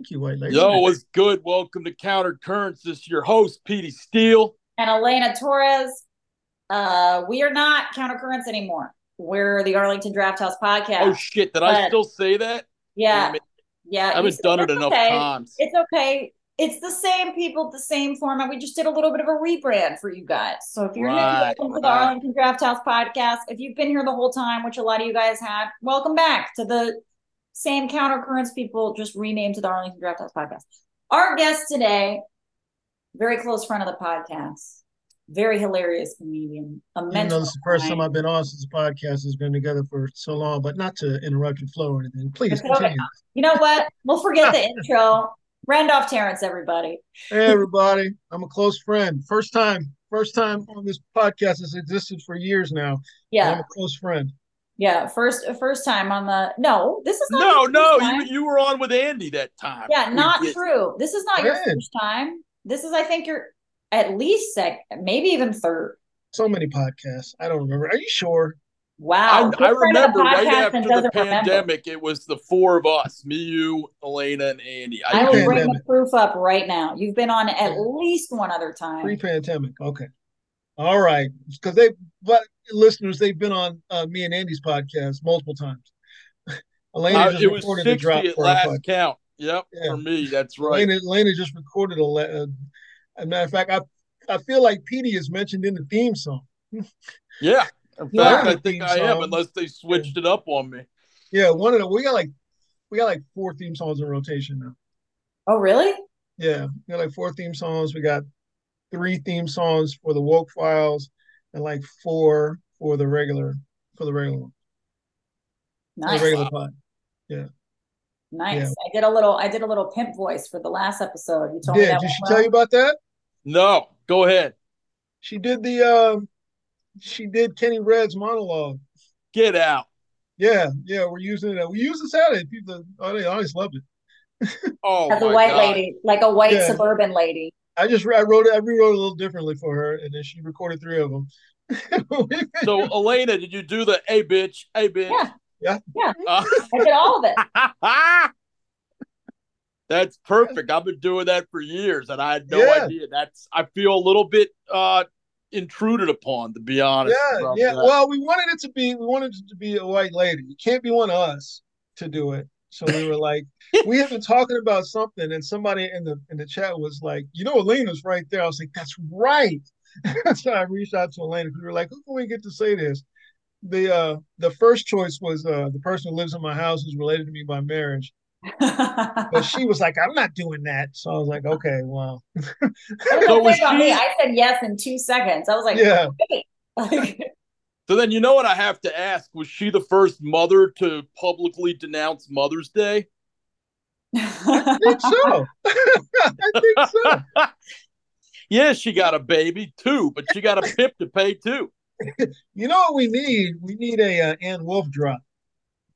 Thank you, White Lady. Yo, what's good? Welcome to Counter Currents. This is your host, Petey Steele. And Elena Torres. Uh, we are not Counter Currents anymore. We're the Arlington Draft House podcast. Oh shit! Did I still say that? yeah, yeah. I haven't said done it enough okay. times. It's okay. It's the same people, the same format. We just did a little bit of a rebrand for you guys. So if you're new, Right, welcome to the. Arlington Draft House podcast. If you've been here the whole time, which a lot of you guys have, welcome back to the same Counter Currents people, just renamed to the Arlington Draft House podcast. Our guest today, very close friend of the podcast, very hilarious comedian, a Even this is the first time. I've been on since the podcast has been together for so long, but not to interrupt your flow or anything. Please continue. You know what? We'll forget the intro. Randolph Terrance, everybody. Hey everybody, I'm a close friend. First time, first time on this podcast has existed for years now. Yeah, I'm a close friend. Yeah. First, uh, first time on the. No, this is not. No, your no, first you you were on with Andy that time. Yeah, not did. true. This is not your first time. This is, I think, your at least second, maybe even third. So many podcasts. I don't remember. Are you sure? Wow. I, I remember right after the doesn't remember. pandemic, it was the four of us: me, you, Elena, and Andy. I I, will bring the proof up right now. You've been on at Yeah. least one other time. Pre-pandemic. Okay. All right. Because they, but listeners, they've been on uh, me and Andy's podcast multiple times. Elena I- just it was recorded the sixty drop at last podcast. count. Yep, Yeah. for me, that's right. Elena, Elena just recorded a. le- Uh, as a matter of fact, I I feel like Petey is mentioned in the theme song. Yeah, in fact, are. I think I am, unless they switched it up on me. Yeah, one of the we got like we got like four theme songs in rotation now. Oh, really? Yeah, we got like four theme songs. We got three theme songs for the woke files and like four for the regular for the regular one. Nice. the regular pod. Yeah. Nice. Yeah. I did a little. I did a little pimp voice for the last episode. You told me Yeah, that did she well? tell you about that? No, go ahead. She did the um she did Kenny Red's monologue. Get out. Yeah, yeah, we're using it. We use it Saturday. People oh, they always loved it. Oh As a my white God. lady, like a white Yeah. suburban lady. I just I wrote it I rewrote it a little differently for her and then she recorded three of them. So Elena, did you do the hey bitch, hey bitch? Yeah. Yeah. Yeah. Uh, I did all of it. That's perfect. I've been doing that for years, and I had no Yeah. idea. That's I feel a little bit uh intruded upon, to be honest. Yeah, yeah. that. Well, we wanted it to be we wanted it to be a white lady. You can't be one of us to do it. So we were like, we have been talking about something, and somebody in the in the chat was like, you know, Elena's right there. I was like, that's right. so I reached out to Elena. We were like, who can we get to say this? The uh the first choice was uh the person who lives in my house who's related to me by marriage. But she was like, I'm not doing that. So I was like, okay, well, So so was about me? she- I said yes in two seconds. I was like, yeah. Like, So then you know what I have to ask: Was she the first mother to publicly denounce Mother's Day? I think so. I think so. Yeah, she got a baby too, but she got a pip to pay too. You know what we need? We need a uh, Ann Wolfe drop.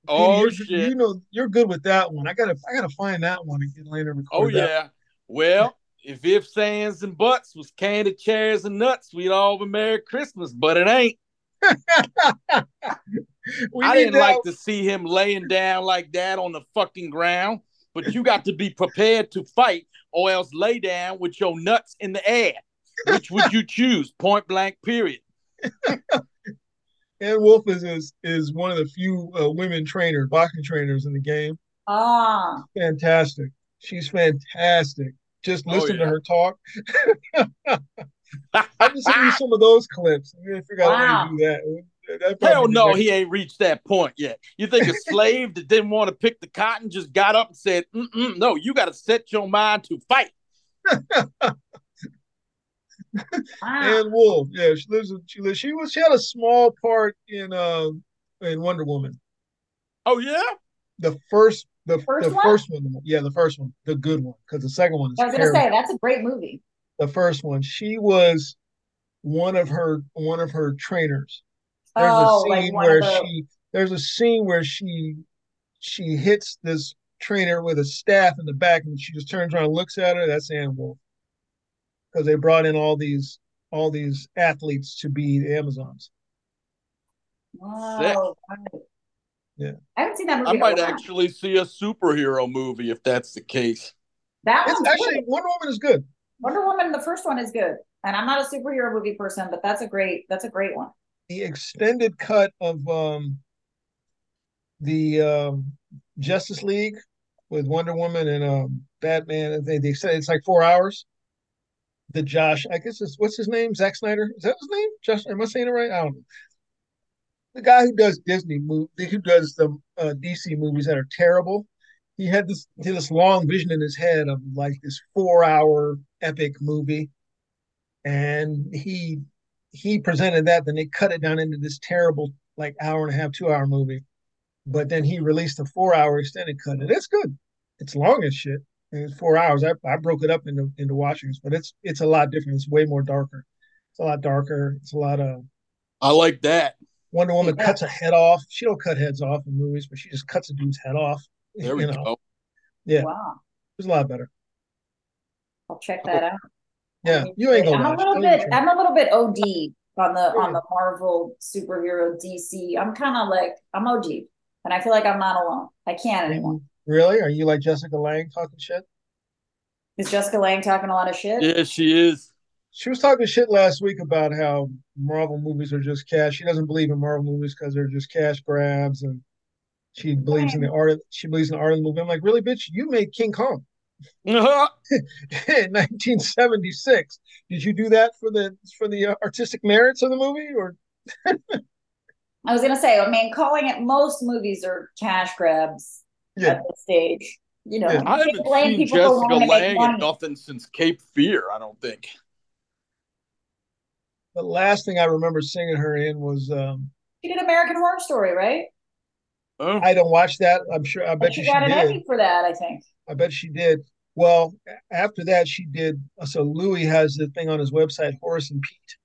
Oh you, shit! You know you're good with that one. I gotta I gotta find that one and get later oh yeah. Well, if ifs, ands, and butts was candy, chairs, and nuts, we'd all be Merry Christmas. But it ain't. I didn't that- like to see him laying down like that on the fucking ground. But you got to be prepared to fight, or else lay down with your nuts in the air. Which would you choose? Point blank. Period. Ann Wolfe is, is is one of the few uh, women trainers, boxing trainers in the game. ah, Fantastic. She's fantastic. Just Oh, listen yeah. to her talk. I'm just sent you some of those clips. I'm gonna figure out how to do that. That'd probably Hell no, he ain't reached that point yet. You think a slave that didn't want to pick the cotton just got up and said, Mm-mm, "No, you got to set your mind to fight." wow. Ann Wolfe. Yeah, she lives. In, she lives. She was. She had a small part in uh in Wonder Woman. Oh yeah, The first. The First the one? first one. Yeah, the first one. The good one. Because the second one is I was gonna say that's a great movie. the first one. She was one of her one of her trainers. There's oh, a scene like where the, she there's a scene where she she hits this trainer with a staff in the back and she just turns around and looks at her. That's Ann Wolfe. Because they brought in all these all these athletes to be the Amazons. Oh, right. Yeah. I haven't seen that movie. I might while. actually see a superhero movie if that's the case. That It's actually good. Wonder Woman is good. Wonder Woman, the first one is good. And I'm not a superhero movie person, but that's a great that's a great one. The extended cut of um the um Justice League with Wonder Woman and um Batman. They they said it's like four hours. The Josh, I guess it's what's his name? Zack Snyder. Is that his name? Josh, am I saying it right? I don't know. The guy who does Disney movie, who does the uh, DC movies that are terrible. He had this he had this long vision in his head of like this four hour epic movie, and he he presented that. Then they cut it down into this terrible like hour and a half, two hour movie. But then he released a four hour extended cut, and it's good. It's long as shit. And it's four hours. I, I broke it up into into watchings, but it's it's a lot different. It's way more darker. It's a lot darker. It's a lot of I like that. Wonder Woman Yeah. cuts a head off. She don't cut heads off in movies, but she just cuts a dude's head off. There we know, go. Yeah. Wow. it's a lot better. I'll check that out. Yeah, you ain't gonna I'm watch. a little bit. I'm a little bit OD on the on the Marvel superhero DC. I'm kind of like I'm OG. And I feel like I'm not alone. I can't anymore. Really? Are you like Jessica Lange talking shit? Is Jessica Lange talking a lot of shit? Yeah, she is. She was talking shit last week about how Marvel movies are just cash. She doesn't believe in Marvel movies because they're just cash grabs, and she believes in the art. Of, she believes in the art of the movie. I'm like, really, bitch? You made King Kong in 1976. Did you do that for the for the uh, artistic merits of the movie, or I was gonna say, I mean, calling it most movies are cash grabs Yeah. at this stage. You know, Yeah. you I haven't blame seen people for Jessica wanting Lange in nothing since Cape Fear. I don't think. the last thing I remember seeing her in was um, She did American Horror Story, right? Oh, I don't watch that. I'm sure. I bet she you she got an did. Emmy for that, I think. I bet she did. Well, after that, she did. So Louis has the thing on his website, Horace and Pete.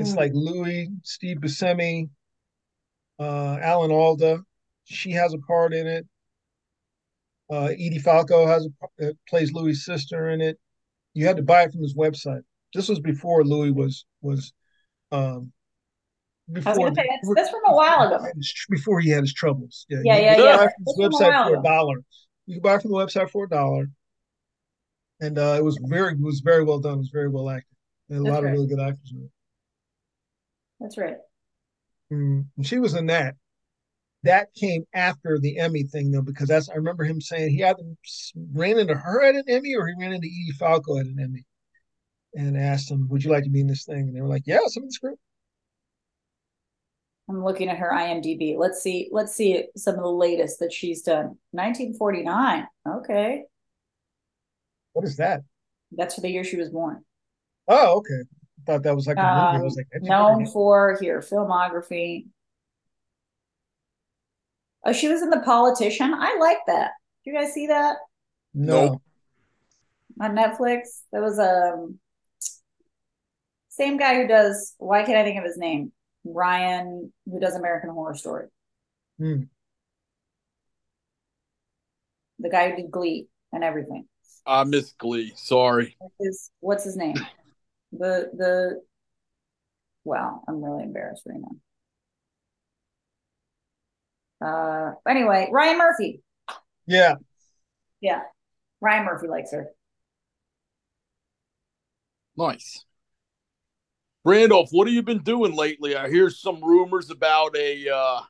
It's Hmm. like Louis, Steve Buscemi, uh, Alan Alda. She has a part in it. Uh, Edie Falco has a, uh, plays Louis' sister in it. You had to buy it from his website. This was before Louis was was. Um, I was before say that's, that's from a while ago. before he had his troubles. Yeah, Yeah, yeah, yeah. buy it from his That's from a website for a dollar. You can buy it from the website for a dollar, and uh, it was very it was very well done. It was very well acted. And a That's lot right. of really good actors in it. That's right. Mm, and she was in that. That came after the Emmy thing though, because that's I remember him saying he either ran into her at an Emmy or he ran into Edie Falco at an Emmy, and asked him, "Would you like to be in this thing?" And they were like, "Yeah, some of the script." I'm looking at her IMDb. Let's see. Let's see some of the latest that she's done. 1949. Okay, What is that? that's for the year she was born. Oh, okay. I thought that was like a movie. I Um, was like, known for here filmography. Oh, she was in The Politician. I like that. Did you guys see that no. On Netflix? That was um same guy who does. Why can't I think of his name? Ryan, who does American Horror Story. Hmm. The guy who did Glee and everything. I miss Glee. Sorry. What's his, what's his name? The the wow, I'm really embarrassed right now. Uh anyway, Ryan Murphy. Yeah. Yeah. Ryan Murphy likes her. Nice. Randolph, what have you been doing lately? I hear some rumors about a uh,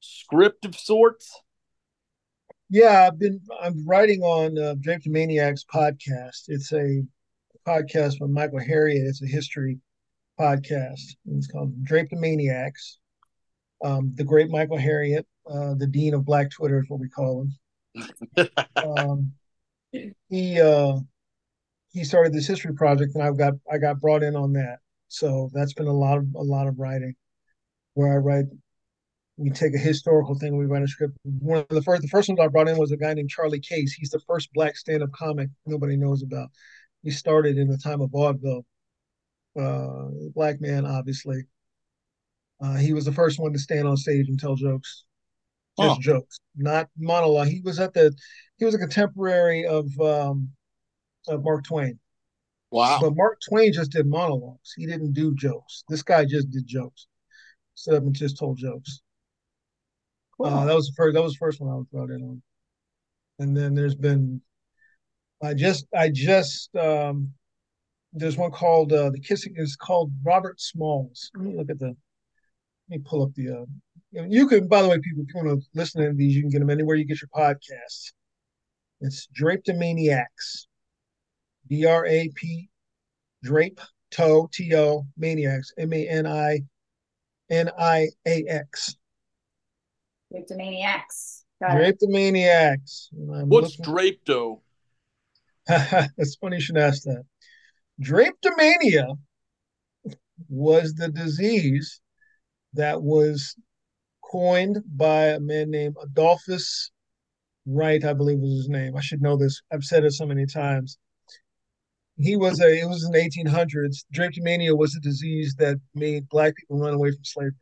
script of sorts. Yeah, I've been I'm writing on uh, Drapetomaniacs podcast. It's a podcast from Michael Harriot. It's a history podcast. It's called Drapetomaniacs. Um, the great Michael Harriot, uh, the dean of Black Twitter is what we call him. um, he uh, he started this history project, and I got I got brought in on that. So that's been a lot of a lot of writing, where I write. We take a historical thing, we write a script. One of the first the first ones I brought in was a guy named Charlie Case. He's the first black stand-up comic nobody knows about. He started in the time of vaudeville. Uh, black man, obviously. Uh, he was the first one to stand on stage and tell jokes, just Huh. jokes, not monologue. He was at the, he was a contemporary of um, of Mark Twain. Wow. But Mark Twain just did monologues. He didn't do jokes. This guy just did jokes. Stood up and just told jokes. Cool. Uh, that was the first. That was the first one I was brought in on. And then there's been, I just, I just, um, there's one called uh, the kissing is called Robert Smalls. Let me look at the. Let me pull up the. Uh, you can, by the way, people, if you want to listen to these, you can get them anywhere you get your podcasts. It's Draptomaniacs. D R A P, Drape Toe T O Maniacs M A N I N I A X. Drapetomaniacs. Got it. Draptomaniacs. And I'm What's looking- Drapto? It's funny you should ask that. Drapetomania was the disease that was coined by a man named Adolphus Wright, I believe was his name. I should know this. I've said it so many times. He was a, it was in the 1800s. Drapetomania was a disease that made black people run away from slavery.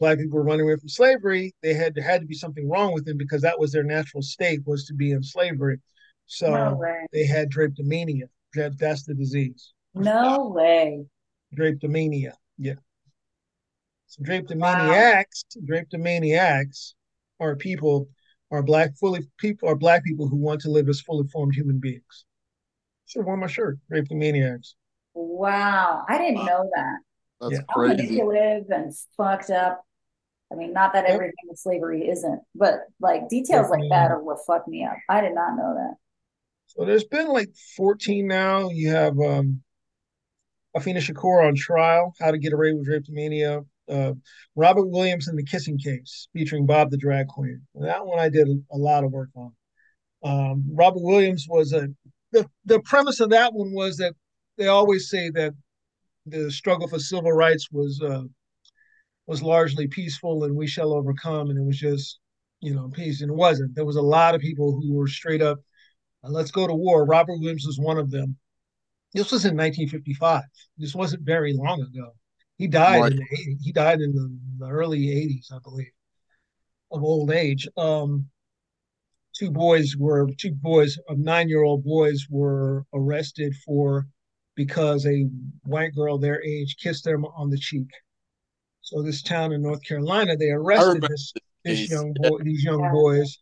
Black people were running away from slavery. They had, there had to be something wrong with them because that was their natural state was to be in slavery. So No they had drapetomania. That, that's the disease. No way. Drapetomania. Yeah. So drapetomaniacs, drapetomaniacs are people, are black fully people are black people who want to live as fully formed human beings. Should have worn my shirt. Rape the Maniacs. Wow. I didn't know that. That's Yeah. How crazy. manipulative and fucked up. I mean, not that Yep. everything with slavery isn't, but like details like that are what fucked me up. I did not know that. So there's been like 14 now. You have um Afeni Shakur on trial, How to Get Away with Drapetomania. Uh, Robert Williams in the Kissing Case, featuring Bob the Drag Queen. That one I did a lot of work on. Um, Robert Williams was a the the premise of that one was that they always say that the struggle for civil rights was uh, was largely peaceful and we shall overcome, and it was just you know peace, and it wasn't. There was a lot of people who were straight up uh, let's go to war. Robert Williams was one of them. This was in 1955. This wasn't very long ago. He died Right. in the 80s. He died in the, the early 80s, I believe, of old age. Um, two boys were two boys, uh, nine-year-old boys were arrested for because a white girl their age kissed them on the cheek. So this town in North Carolina, they arrested this this young boy, these young Yeah. boys,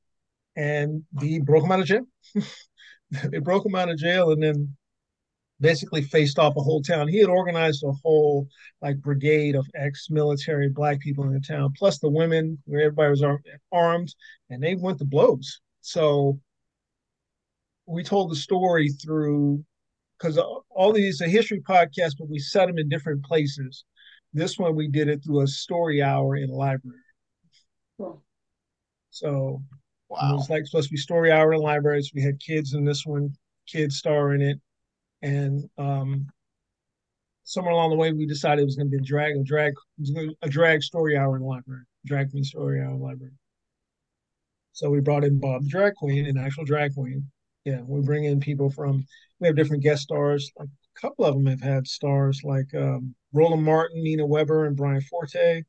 and he broke them out of jail. they broke him out of jail and then basically faced off a whole town. He had organized a whole like brigade of ex-military black people in the town, plus the women, where everybody was ar- armed, and they went to blows. So we told the story through because all these are history podcasts, but we set them in different places. This one we did it through a story hour in a library. Cool. So it was like supposed to be story hour in libraries. We had kids in this one, kids star in it, and um, somewhere along the way we decided it was going to be a drag, a drag, it was gonna be a drag story hour in the library, drag queen story hour in the library. So we brought in Bob the drag queen, an actual drag queen. Yeah, we bring in people from. We have different guest stars. Like a couple of them have had stars like um, Roland Martin, Nina Weber, and Brian Forte.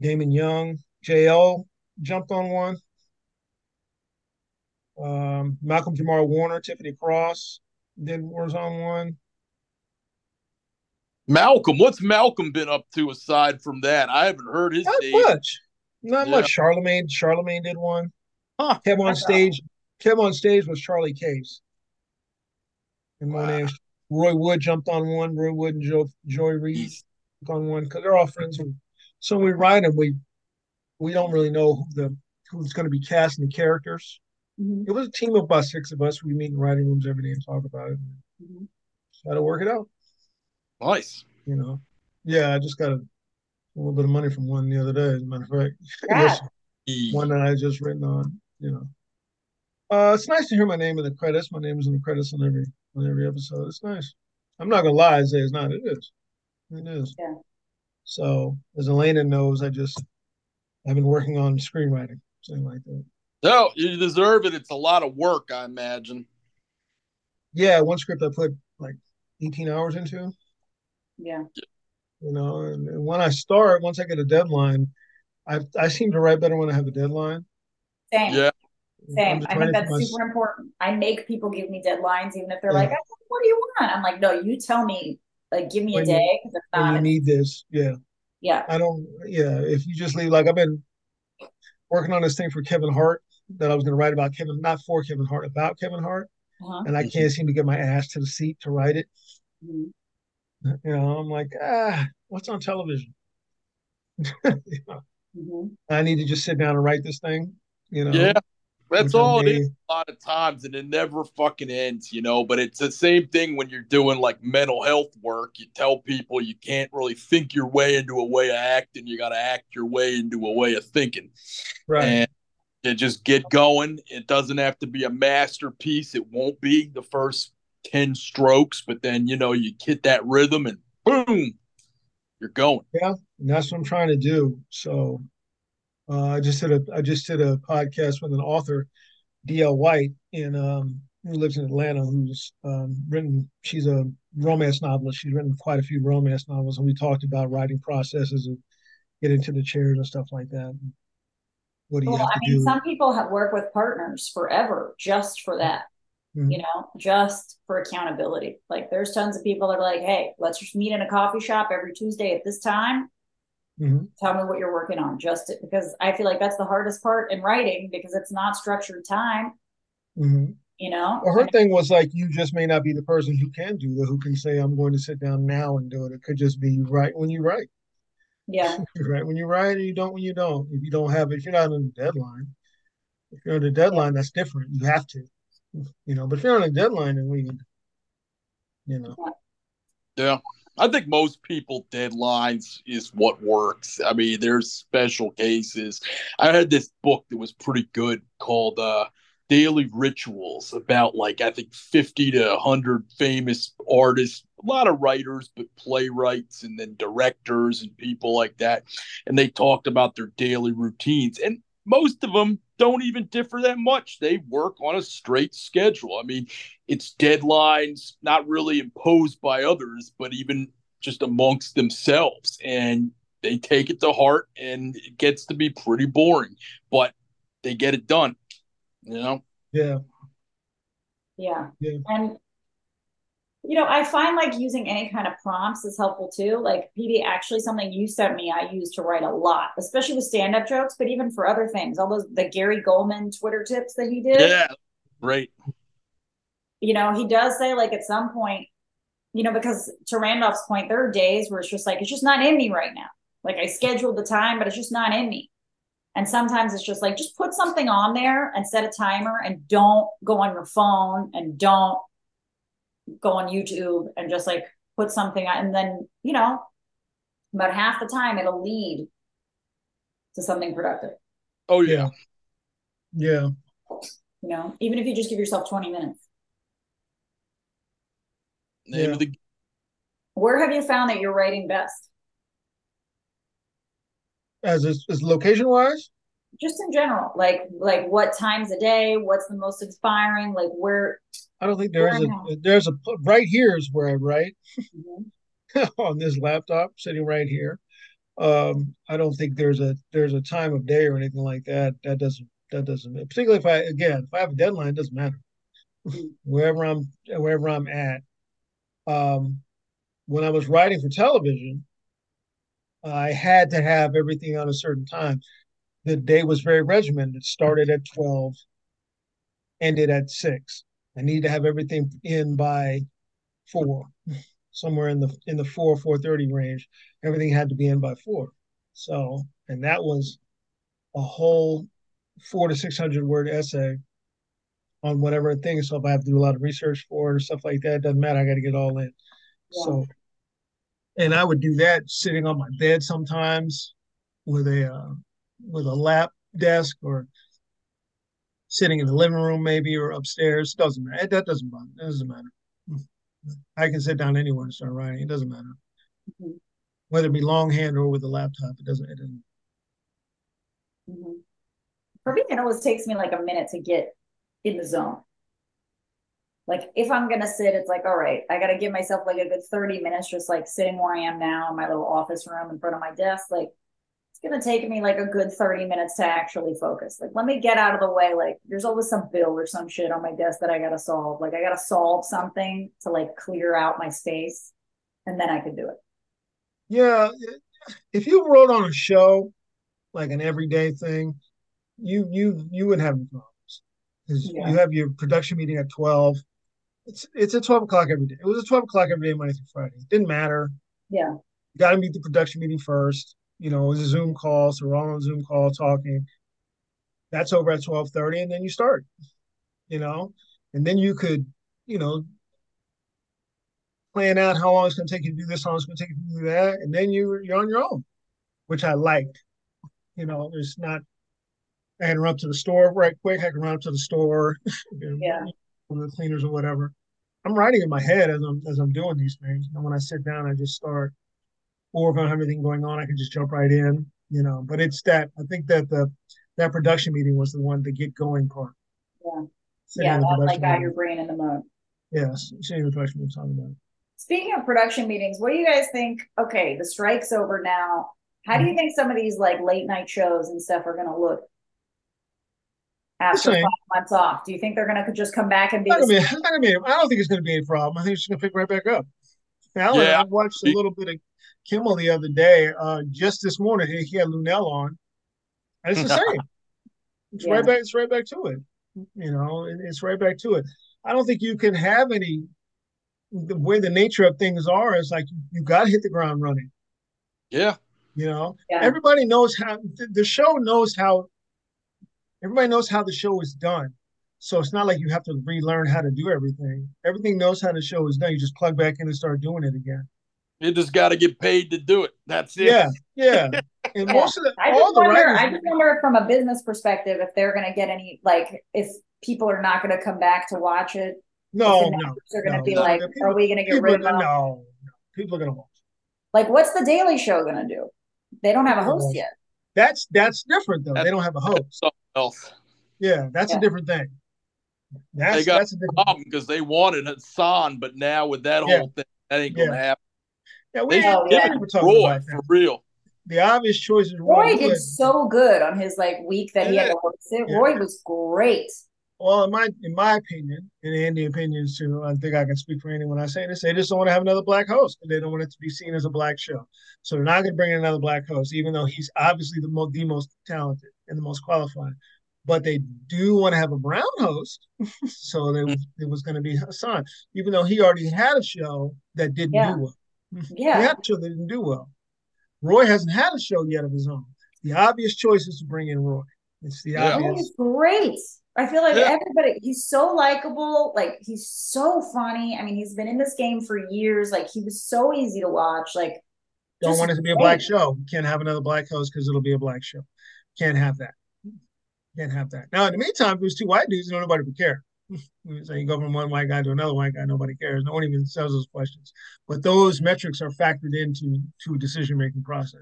Damon Young, JL jumped on one um, Malcolm Jamal Warner, Tiffany Cross did was on one. Malcolm, what's Malcolm been up to aside from that? I haven't heard his Not name. much, not Yeah. much. Charlemagne, Charlemagne did one. Huh. Came on stage. Came on stage was Charlie Case. And Wow. Monet, Roy Wood jumped on one. Roy Wood and Joe, Joy Reid He's- jumped on one because they're all friends. With, so we write and we we don't really know who the who's going to be casting the characters. Mhm. It was a team of about six of us. We meet in writing rooms every day and talk about it. Mhm. Try to work it out. Nice. you know. Yeah, I just got a, a little bit of money from one the other day, as a matter of fact. Congrats. This one that I just written on, you know. Uh, it's nice to hear my name in the credits. My name is in the credits on every on every episode. It's nice. I'm not gonna lie and say it's not. It is. It is. Yeah. So as Elena knows, I just I've been working on screenwriting, something like that. No, you deserve it. It's a lot of work, I imagine. Yeah, one script I put like 18 hours into. Yeah. You know and, and when i start once i get a deadline i i seem to write better when i have a deadline Same. Yeah. I'm Same. I think that's for my- super important. I make people give me deadlines, even if they're Yeah. like, "Oh, "What do you want?" I'm like, "No, you tell me. Like, give me a When you- day because if not, you need this yeah yeah, i don't yeah if you just leave like i've been working on this thing for Kevin Hart that I was going to write about Kevin, not for Kevin Hart, about Kevin Hart, Uh-huh. and I can't seem to get my ass to the seat to write it. Mhm. You know, I'm like, ah, what's on television? You know, Mhm. I need to just sit down and write this thing. You know, Yeah, that's all it may- is. A lot of times, and it never fucking ends, you know. But it's the same thing when you're doing like mental health work. You tell people you can't really think your way into a way of acting. You got to act your way into a way of thinking. Right. And you just get going. It doesn't have to be a masterpiece. It won't be the first 10 strokes, but then, you know, you hit that rhythm and boom, you're going. Yeah. And that's what I'm trying to do. So uh, I just did a I just did a podcast with an author, D.L. White, in um, who lives in Atlanta, who's um, written. She's a romance novelist. She's written quite a few romance novels, and we talked about writing processes and getting to the chairs and stuff like that. What do you Well, have I mean, do? some people have work with partners forever just for that. Mhm. You know, just for accountability. Like there's tons of people that are like, hey, let's just meet in a coffee shop every Tuesday at this time. Mhm. Tell me what you're working on. Just to- because I feel like that's the hardest part in writing because it's not structured time, Mhm. you know? Well, her thing was like, you just may not be the person who can do that, who can say, I'm going to sit down now and do it. It could just be you write when you write. Yeah. right. when you write, and you don't when you don't. If you don't have it, if you're not on a deadline, if you're on a deadline, that's different. You have to, you know. But if you're on a deadline, and we, you know, Yeah. I think most people deadlines is what works. I mean, there's special cases. I had this book that was pretty good called uh Daily Rituals about like I think 50 to 100 famous artists, a lot of writers, but playwrights and then directors and people like that. And they talked about their daily routines. And most of them don't even differ that much. They work on a straight schedule. I mean, it's deadlines not really imposed by others, but even just amongst themselves. And they take it to heart and it gets to be pretty boring, but they get it done. You know? yeah, Yeah. Yeah. And you know, I find like using any kind of prompts is helpful too. Like PD, actually something you sent me, I use to write a lot, especially with stand-up jokes, but even for other things. All those the Gary Gulman Twitter tips that he did. Yeah. Great. You know, he does say like at some point, you know, because to Randolph's point, there are days where it's just like it's just not in me right now. Like I scheduled the time, but it's just not in me. And sometimes it's just like, just put something on there and set a timer and don't go on your phone and don't go on YouTube and just like put something on. And then, you know, about half the time it'll lead to something productive, Oh yeah. yeah, yeah. you know, even if you just give yourself 20 minutes. Name Yeah. of the Where have you found that you're writing best? As is, as location wise, Just in general, like like what times a day, what's the most inspiring, like where I don't think there is Wow. a there's a right here is where I write Mhm. on this laptop sitting right here. Um, I don't think there's a there's a time of day or anything like that. That doesn't that doesn't particularly if I again if I have a deadline, it doesn't matter. wherever I'm wherever I'm at. Um, when I was writing for television, I had to have everything on a certain time. The day was very regimented. It started at twelve, ended at six. I needed to have everything in by four, somewhere in the in the four four thirty range. Everything had to be in by four. So, and that was a whole four to six hundred word essay on whatever thing. So if I have to do a lot of research for it or stuff like that, it doesn't matter. I got to get it all in. Yeah. So, and I would do that sitting on my bed sometimes with a uh, with a lap desk or sitting in the living room maybe or upstairs. Doesn't matter. That doesn't bother. It doesn't matter. I can sit down anywhere and start writing. It doesn't matter Mhm. whether it be longhand or with a laptop. It doesn't. It doesn't. Mhm. For me, it always takes me like a minute to get in the zone. Like if I'm gonna sit, it's like, all right, I gotta give myself like a good 30 minutes just like sitting where I am now in my little office room in front of my desk. Like it's gonna take me like a good 30 minutes to actually focus. Like let me get out of the way. Like there's always some bill or some shit on my desk that I gotta solve. Like I gotta solve something to like clear out my space and then I can do it. Yeah, if you wrote on a show like an everyday thing, you you you wouldn't have problems because Yeah. you have your production meeting at twelve. It's it's at twelve o'clock every day. It was at twelve o'clock every day, Monday through Friday. It didn't matter. Yeah. You got to meet the production meeting first. You know, it was a Zoom call, so we're all on a Zoom call talking. That's over at twelve thirty, and then you start. You know, and then you could, you know, plan out how long it's going to take you to do this, how long it's going to take you to do that, and then you you're on your own, which I liked. You know, it's not. I had to run up to the store right quick. I can run up to the store, Yeah. the cleaners or whatever. I'm writing in my head as I'm as I'm doing these things. And when I sit down, I just start. Or if I don't have anything going on, I can just jump right in. You know, but it's that I think that the that production meeting was the one the get going part. Yeah. Sitting Yeah, that like got your brain in the mode. Yes, sitting in the production meeting talking about. Speaking of production meetings, what do you guys think? Okay, the strike's over now. How do you think some of these like late night shows and stuff are gonna look after five months off? Do you think they're gonna just come back and be It's not the gonna be, it's not gonna be. I don't think it's gonna be a problem. I think it's gonna pick right back up. Now, Yeah. I watched a little bit of Kimmel the other day. Uh, just this morning, he, he had Lunel on, and it's the same. It's Yeah. right back. It's right back to it. You know, it, it's right back to it. I don't think you can have any. The way the nature of things are is like you, you got to hit the ground running. Yeah. You know, Yeah. everybody knows how the, the show knows how. Everybody knows how the show is done, so it's not like you have to relearn how to do everything. Everything knows how the show is done. You just plug back in and start doing it again. You just got to get paid to do it. That's it. Yeah, yeah. And most of the I all just the wonder, writers, I just wonder from a business perspective if they're gonna get any like if people are not gonna come back to watch it. no, if the no, networks are gonna no, be no, like, the people- are we gonna get rid of no, them? no, people are gonna watch. Like, what's the Daily Show gonna do? They don't have a host watch. yet. That's that's different though. That's- They don't have a host. Something else. Yeah, that's Yeah. a different thing. That's They got that's a different. Problem because they wanted Hasan, but now with that Yeah. whole thing, that ain't gonna Yeah. happen. Yeah, we, should Oh, yeah. we're talking Roy about for real. The obvious choice is Roy Roy did Wood. so good on his like week that he had Yeah. to host it. Roy was great. Well, in my in my opinion, and Andy opinions too, I think I can speak for anyone I say this. They just don't want to have another black host. And they don't want it to be seen as a black show. So they're not going to bring in another black host, even though he's obviously the most the most talented and the most qualified. But they do want to have a brown host, so they, hmm. it was going to be Hasan, even though he already had a show that didn't Yeah. do well. Yeah. He had a show that didn't do well. Roy hasn't had a show yet of his own. The obvious choice is to bring in Roy. It's the Yeah. Obvious. is great. I feel like Yeah. everybody, he's so likable. Like, he's so funny. I mean, he's been in this game for years. Like, he was so easy to watch. Like, Don't want it to be a black show. You can't have another black host because it'll be a black show. Can't have that. Can't have that. Now, in the meantime, if it was two white dudes, you know, nobody would care. so you go from one white guy to another white guy, nobody cares. No one even says those questions. But those metrics are factored into to a decision making process.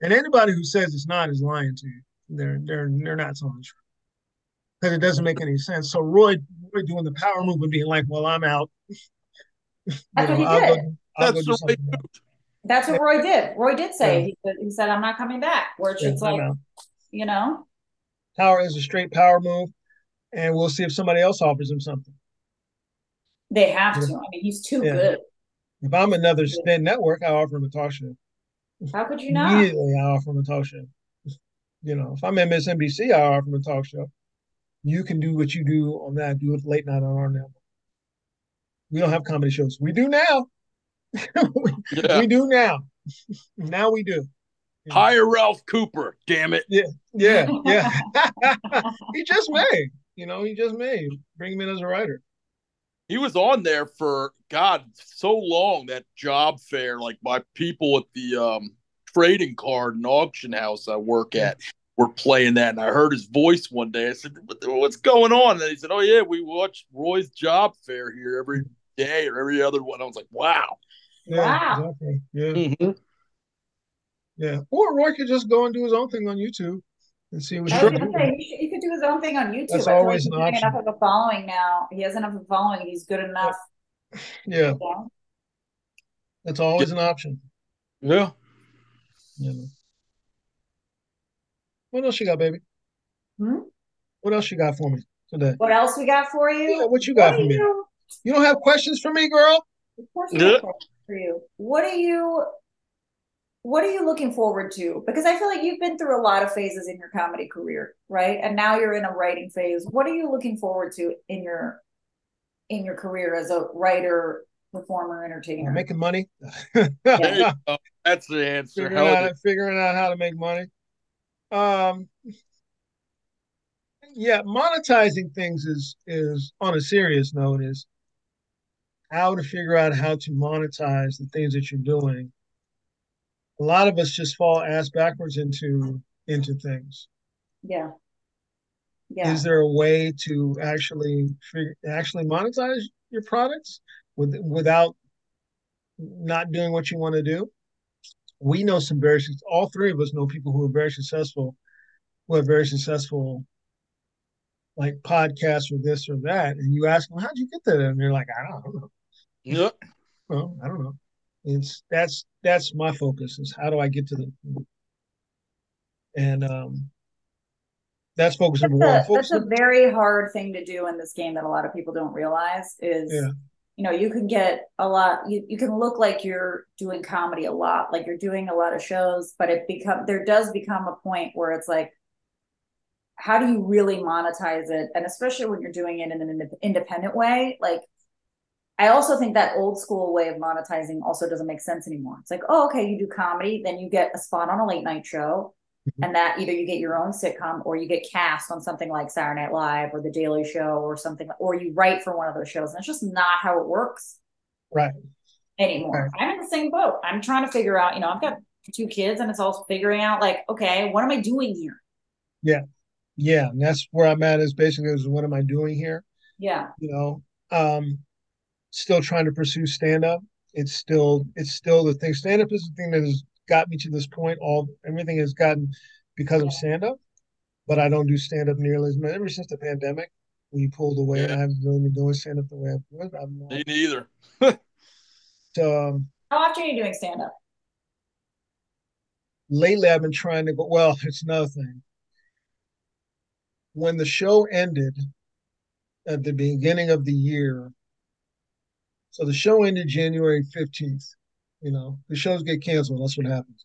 And anybody who says it's not is lying to you. They're they're they're not telling the truth because it doesn't make any sense. So Roy, Roy doing the power move and being like, "Well, I'm out." You That's what he I'll did. go, That's do the right something else. That's what Roy did. Roy did say, Yeah. he, said, he said, I'm not coming back. Where it's Yeah, just like, you know, Power is a straight power move, and we'll see if somebody else offers him something. they have Yeah. to. I mean, he's too Yeah. good. If I'm another spin network, I offer him a talk show. How could you not? Immediately, I offer him a talk show. You know, if I'm MSNBC, I offer him a talk show. You can do what you do on that. Do it late night on our network. We don't have comedy shows. We do now. we, Yeah. we do now. now we do. Yeah. Hire Ralph Cooper. Damn it. Yeah, yeah. yeah. he just may. You know, he just may bring him in as a writer. He was on there for God so long that job fair. Like my people at the um, trading card and auction house I work at were playing that, and I heard his voice one day. I said, "What's going on?" And he said, "Oh yeah, we watch Roy's job fair here every day or every other one." I was like, "Wow." Yeah, Wow. exactly. Yeah, Mhm. Yeah. Or Roy could just go and do his own thing on YouTube and see what I he was gonna do. say he, should, he could do his own thing on YouTube. That's I always like an he's getting option. enough of a following now. He has enough of a following. He's good enough. Yeah, you know? that's always an option. Yeah. You know. What else you got, baby? Hmm? What else you got for me today? What else we got for you? Yeah, what you got What for do me? you? You don't have questions for me, girl? Of course, we Yeah. have questions for you. What do you? What are you looking forward to? Because I feel like you've been through a lot of phases in your comedy career, right? And now you're in a writing phase. What are you looking forward to in your in your career as a writer, performer, entertainer? Making money. yeah. That's the answer. Figuring out, figuring out how to make money. Um, yeah, monetizing things is is on a serious note is how to figure out how to monetize the things that you're doing. A lot of us just fall ass backwards into into things. Yeah. Yeah. Is there a way to actually figure, actually monetize your products with without not doing what you want to do? We know some very all three of us know people who are very successful, who are very successful like podcasts or this or that, and you ask them, "How'd you get that?" And they're like, "I don't know." Yeah. Well, I don't know. It's that's that's my focus is how do I get to the and um that's focus number one. Focus that's a very hard thing to do in this game that a lot of people don't realize is yeah. you know, you can get a lot you, you can look like you're doing comedy a lot, like you're doing a lot of shows, but it become there does become a point where it's like how do you really monetize it? And especially when you're doing it in an independent way, like I also think that old school way of monetizing also doesn't make sense anymore. It's like, oh, okay, you do comedy, then you get a spot on a late night show, mm-hmm. and that either you get your own sitcom or you get cast on something like Saturday Night Live or The Daily Show or something, or you write for one of those shows. And it's just not how it works. Right. Anymore. Right. I'm in the same boat. I'm trying to figure out, you know, I've got two kids and it's all figuring out like, okay, what am I doing here? Yeah. Yeah. And that's where I'm at is basically is what am I doing here? Yeah. You know, um, still trying to pursue stand up. It's still it's still the thing. Stand up is the thing that has got me to this point. All everything has gotten because of stand up, but I don't do stand up nearly as much. Ever since the pandemic, we pulled away, yeah. I haven't really been doing stand up the way I've been. Me neither. so, um, how often are you doing stand up? Lately, I've been trying to go. Well, it's another thing. When the show ended at the beginning of the year, so the show ended January 15th. You know, the shows get canceled. That's what happens.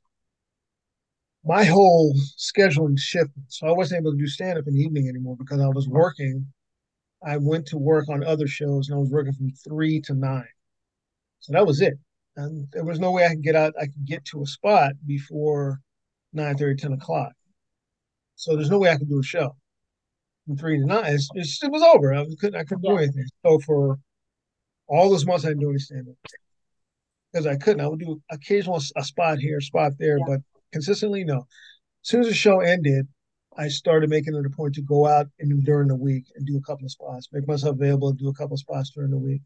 My whole scheduling shifted. So I wasn't able to do stand up in the evening anymore because I was working. I went to work on other shows and I was working from three to nine. So that was it. And there was no way I could get out, I could get to a spot before 9 30, 10 o'clock. So there's no way I could do a show from three to nine. It's, it's, it was over. I couldn't I couldn't yeah. do anything. So for all those months I didn't do any stand up because I couldn't. I would do occasional a spot here, spot there, yeah. but consistently no. As soon as the show ended, I started making it a point to go out and during the week and do a couple of spots, make myself available and do a couple of spots during the week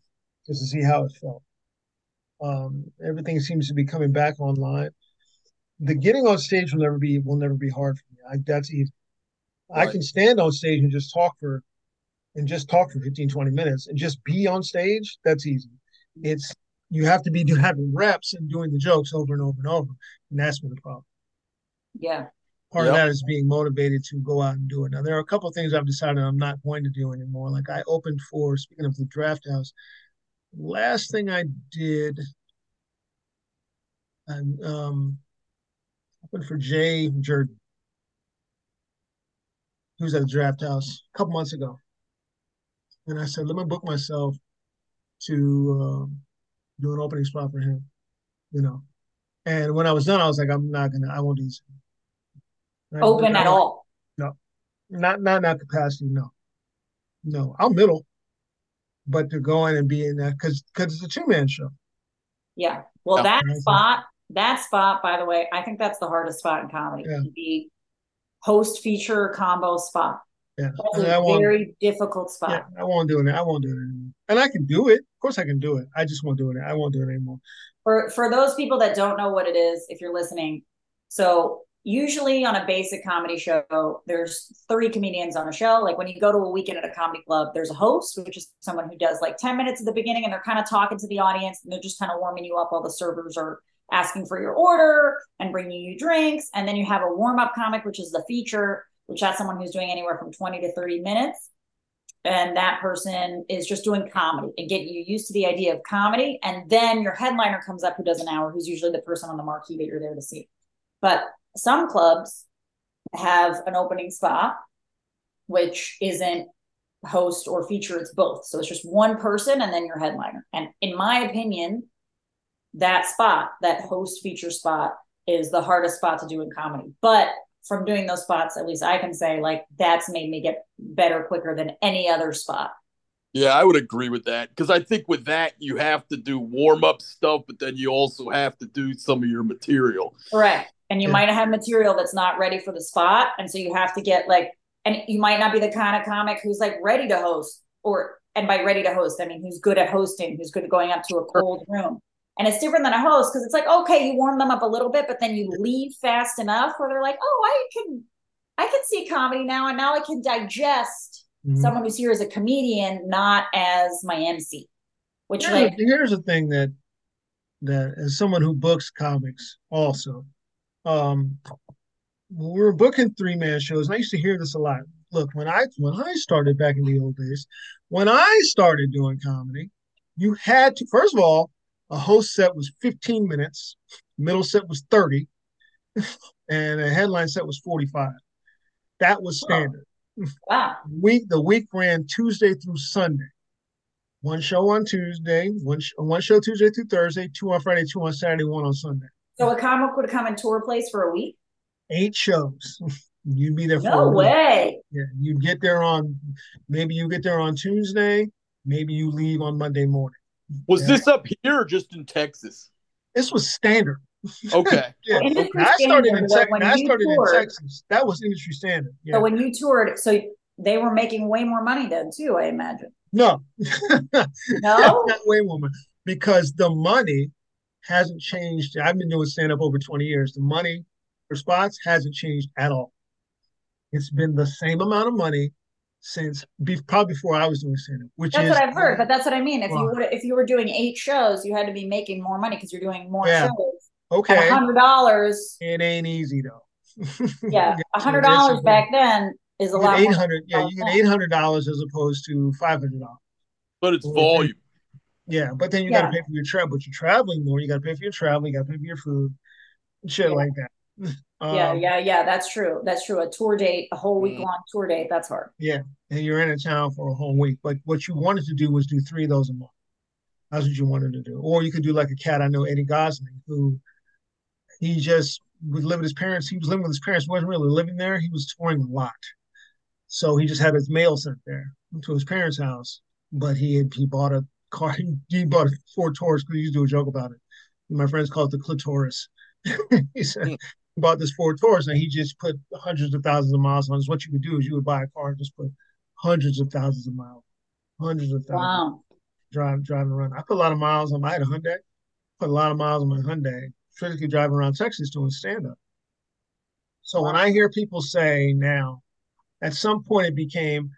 just to see how it felt. Um, everything seems to be coming back online. The getting on stage will never be will never be hard for me. I, that's easy. Right. I can stand on stage and just talk for and just talk for 15, 20 minutes and just be on stage, that's easy. It's you have to be having reps and doing the jokes over and over and over. And that's been the problem. Yeah. Part yep. of that is being motivated to go out and do it. Now there are a couple of things I've decided I'm not going to do anymore. Like I opened for speaking of the draft house, last thing I did and um opened for Jay Jordan, who's at the draft house a couple months ago and I said, let me book myself to um, do an opening spot for him, you know. And when I was done, I was like, I'm not gonna, I won't do this. Open at all? No, not not in that capacity. No, no, I'm middle, but to go in and be in that because because it's a two man show. Yeah, well, oh, that spot, that spot, by the way, I think that's the hardest spot in comedy. Yeah. The host feature combo spot. Yeah, that's a very difficult spot. Yeah, I won't do it. I won't do it anymore. And I can do it. Of course, I can do it. I just won't do it. I won't do it anymore. For for those people that don't know what it is, if you're listening, so usually on a basic comedy show, there's three comedians on a show. Like when you go to a weekend at a comedy club, there's a host, which is someone who does like 10 minutes at the beginning and they're kind of talking to the audience and they're just kind of warming you up while the servers are asking for your order and bringing you drinks. And then you have a warm up comic, which is the feature which has someone who's doing anywhere from 20 to 30 minutes. and that person is just doing comedy and getting you used to the idea of comedy. And then your headliner comes up who does an hour, who's usually the person on the marquee that you're there to see. But some clubs have an opening spot, which isn't host or feature, it's both. So it's just one person and then your headliner. And in my opinion, that spot, that host feature spot, is the hardest spot to do in comedy. But from doing those spots, at least I can say like that's made me get better quicker than any other spot. Yeah, I would agree with that because I think with that you have to do warm up stuff, but then you also have to do some of your material. Correct, and you yeah. might have material that's not ready for the spot, and so you have to get like, and you might not be the kind of comic who's like ready to host, or and by ready to host, I mean who's good at hosting, who's good at going up to a cold room. And it's different than a host because it's like, okay, you warm them up a little bit, but then you leave fast enough where they're like, oh, I can I can see comedy now, and now I can digest mm-hmm. someone who's here as a comedian, not as my MC. Which here's, like, here's the thing that that as someone who books comics also, um, we were booking three man shows, and I used to hear this a lot. Look, when I when I started back in the old days, when I started doing comedy, you had to first of all a host set was 15 minutes, middle set was 30, and a headline set was 45. That was standard. Wow. Week the week ran Tuesday through Sunday. One show on Tuesday, one sh- one show Tuesday through Thursday, two on Friday, two on Saturday, one on Sunday. So a comic would come and tour place for a week. Eight shows. You'd be there for no way. Yeah, you'd get there on maybe you get there on Tuesday, maybe you leave on Monday morning. Was yeah. this up here or just in Texas? This was standard. Okay. yeah. Okay. I started in Texas. I started toured, in Texas. That was industry standard. Yeah. So when you toured, so they were making way more money then too, I imagine. No. no. Not way more money because the money hasn't changed. I've been doing stand up over 20 years. The money for spots hasn't changed at all. It's been the same amount of money since be, probably before I was doing stand up. Which that's is, what I've heard, but that's what I mean. If you would, if you were doing eight shows, you had to be making more money because you're doing more yeah. shows. Okay, hundred dollars. It ain't easy though. yeah, a hundred dollars back then is a lot. Eight hundred. Yeah, you get eight hundred dollars as opposed to five hundred dollars. But it's volume. Yeah, but then you yeah. got to pay for your travel. But you're traveling more. You got to pay for your travel. You got to pay for your food, shit yeah. like that. Um, yeah, yeah, yeah. That's true. That's true. A tour date, a whole week mm. long tour date. That's hard. Yeah, and you're in a town for a whole week. But what you wanted to do was do three of those a month. That's what you wanted to do. Or you could do like a cat I know, Eddie Gosling, who he just would live with his parents. He was living with his parents. He wasn't really living there. He was touring a lot. So he just had his mail sent there to his parents' house. But he had, he bought a car. He bought a Ford Taurus because he used to do a joke about it. My friends call it the clitoris. he said mm bought this Ford Taurus and he just put hundreds of thousands of miles on it. What you would do is you would buy a car and just put hundreds of thousands of miles, hundreds of thousands. Wow. Drive, driving around. I put a lot of miles on my, I had a Hyundai, put a lot of miles on my Hyundai, physically driving around Texas doing stand up. So wow. when I hear people say now, at some point it became,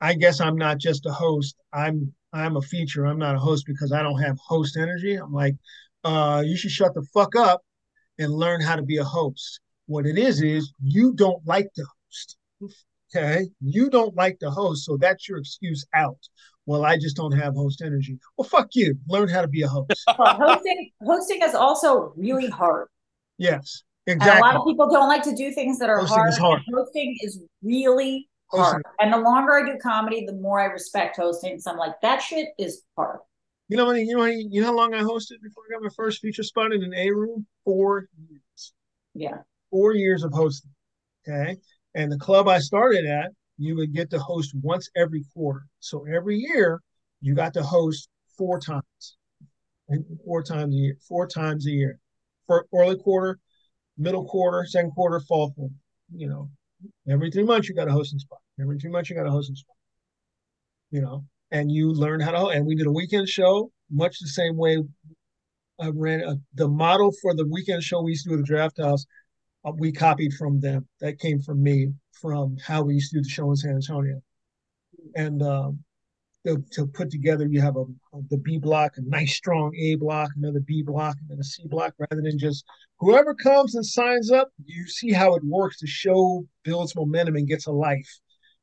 I guess I'm not just a host. I'm I'm a feature. I'm not a host because I don't have host energy. I'm like, uh, you should shut the fuck up and learn how to be a host. What it is is you don't like the host. Okay, you don't like the host, so that's your excuse out. Well, I just don't have host energy. Well, fuck you. Learn how to be a host. Well, hosting hosting is also really hard. Yes, exactly. And a lot of people don't like to do things that are hosting hard. Is hard. Hosting is really hard. Hosting. And the longer I do comedy, the more I respect hosting. So I'm like, that shit is hard. You know, you know, you know how long I hosted before I got my first feature spot in an A room? Four years. Yeah. Four years of hosting. Okay. And the club I started at, you would get to host once every quarter. So every year, you got to host four times, four times a year, four times a year, for early quarter, middle quarter, second quarter, fall quarter. You know, every three months you got a hosting spot. Every three months you got a hosting spot. You know, and you learn how to. And we did a weekend show, much the same way I ran a, the model for the weekend show we used to do at the Draft House. Uh, we copied from them. That came from me from how we used to do the show in San Antonio. And um, to, to, put together, you have a, a, the B block, a nice strong A block, another B block, and then a C block, rather than just whoever comes and signs up. You see how it works. The show builds momentum and gets a life.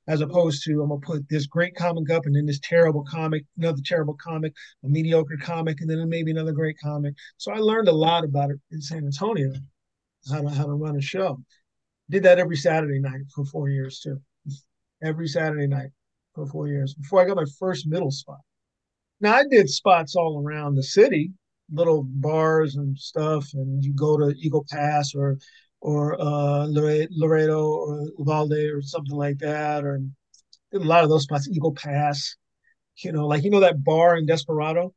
As opposed to I'm gonna put this great comic up and then this terrible comic, another terrible comic, a mediocre comic, and then maybe another great comic. So I learned a lot about it in San Antonio, how to how to run a show. Did that every Saturday night for four years too. Every Saturday night for four years before I got my first middle spot. Now I did spots all around the city, little bars and stuff, and you go to Eagle Pass or or uh, Laredo or Uvalde or something like that, or a lot of those spots. Eagle Pass, you know, like you know that bar in Desperado.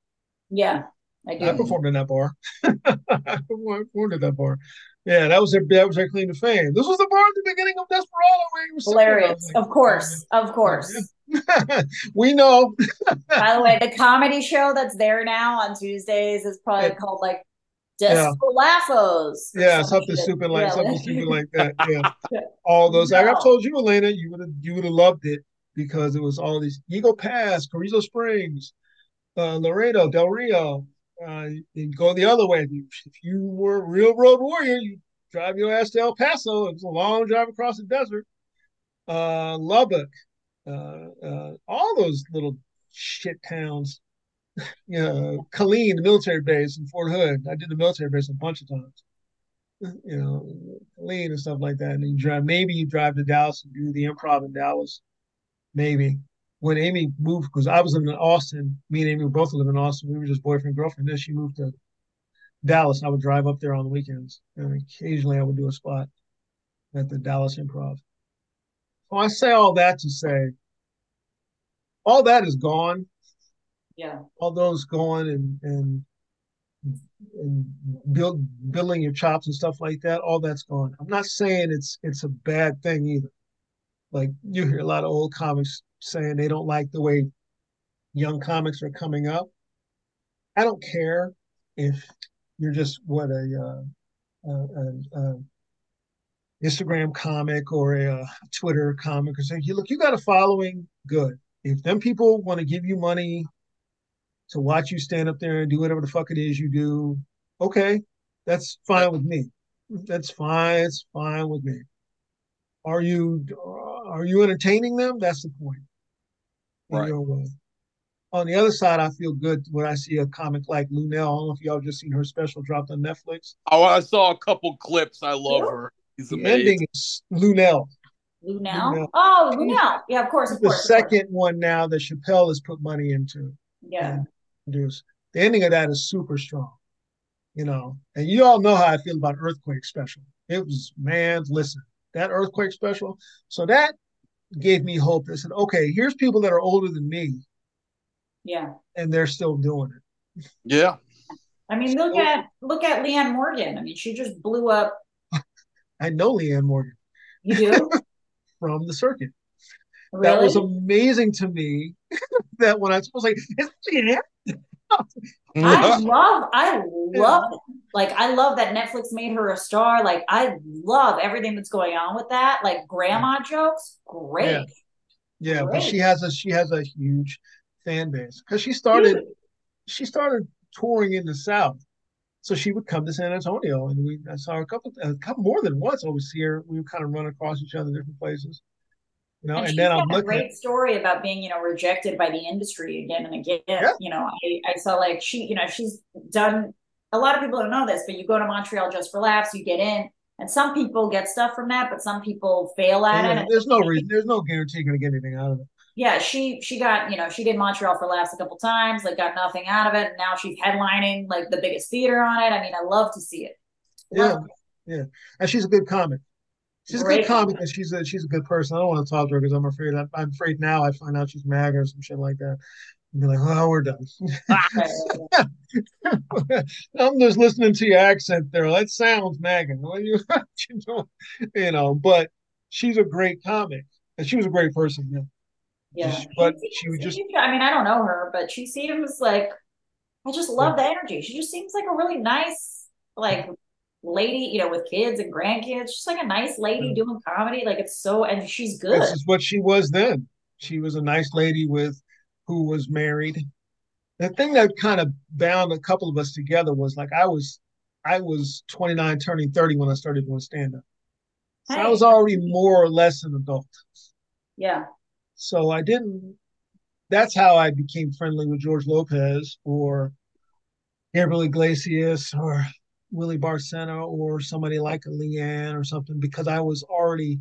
Yeah, I do. I performed in that bar. I performed at that bar. Yeah, that was their that was their claim to fame. This was the bar at the beginning of Desperado where he was hilarious. Like, of course, oh, of course. we know. By the way, the comedy show that's there now on Tuesdays is probably yeah. called like Desperafos. Yeah, something stupid like something stupid like that. Yeah, all those. No. Like I told you, Elena, you would have you would have loved it because it was all these Eagle Pass, Carrizo Springs, uh, Laredo, Del Rio. Uh, you go the other way. If you were a real road warrior, you drive your ass to El Paso. It was a long drive across the desert. Uh, Lubbock, uh, uh, all those little shit towns. you know, Killeen, the military base in Fort Hood. I did the military base a bunch of times. You know, Killeen and stuff like that. And you drive. Maybe you drive to Dallas and do the improv in Dallas. Maybe when Amy moved, because I was living in Austin. Me and Amy were both living in Austin. We were just boyfriend girlfriend. Then she moved to Dallas. I would drive up there on the weekends, and occasionally I would do a spot at the Dallas Improv. Well, I say all that to say all that is gone. Yeah. All those going and and and build building your chops and stuff like that, all that's gone. I'm not saying it's it's a bad thing either. Like you hear a lot of old comics saying they don't like the way young comics are coming up. I don't care if you're just what a, uh, a, a, a Instagram comic or a, Twitter comic or saying, you look, you got a following, good. If them people want to give you money to watch you stand up there and do whatever the fuck it is you do, okay, that's fine with me. That's fine. It's fine with me. Are you are you entertaining them? That's the point. Right. On the other side, I feel good when I see a comic like Luenell. I don't know if y'all just seen her special dropped on Netflix. Oh, I saw a couple clips. I love her. He's the amazing. ending is Luenell. Luenell? Oh, Luenell. Yeah, of course. Of the course, second course. one now that Chappelle has put money into. Yeah. Produce. The ending of that is super strong. You know, and you all know how I feel about Earthquake Special. It was, man, listen, that Earthquake Special. So that gave me hope. They said, okay, here's people that are older than me. Yeah. And they're still doing it. Yeah. I mean, look at look at Leanne Morgan. I mean, she just blew up. I know Leanne Morgan. You do? from the circuit. Really? That was amazing to me. that when I was like, mm-hmm. I love, I love, like, I love that Netflix made her a star. Like, I love everything that's going on with that. Like, grandma jokes, great. Yeah, yeah great. but she has a she has a huge fan base because she started Dude. she started touring in the South so she would come to San Antonio, and we I saw her a couple, a couple more than once. I was here. We would kind of run across each other in different places. You know, and, and then I'm looking. A great story about being, you know, rejected by the industry again and again. Yeah. You know, I, I saw like she, you know, she's done. A lot of people don't know this, but you go to Montreal just for laughs, you get in, and some people get stuff from that, but some people fail at yeah, it. There's no reason. There's no guarantee you're going to get anything out of it yeah, she she got you know she did Montreal for laughs a couple times, like got nothing out of it. And now she's headlining like the biggest theater on it. I mean, I love to see it. Love yeah, it. yeah, and she's a good comic. She's Great a good comic, and she's a she's a good person. I don't want to talk to her because I'm afraid I, I'm afraid now I find out she's mad or some shit like that. And be like, oh, we're done. I'm just listening to your accent there. That sounds Megan. What you, you know, but she's a great comic, and she was a great person. Yeah. Yeah. but she would just I mean, I don't know her, but she seems like I just love yeah. the energy. She just seems like a really nice, like lady, you know, with kids and grandkids. She's like a nice lady yeah. doing comedy. Like it's so and she's good. This is what she was then. She was a nice lady with who was married. The thing that kind of bound a couple of us together was like I was I was 29 turning 30 when I started doing stand up. So I was already more or less an adult. Yeah So I didn't. That's how I became friendly with George Lopez or Gabriel Iglesias or Willie Barcena or somebody like a Leanne or something because I was already.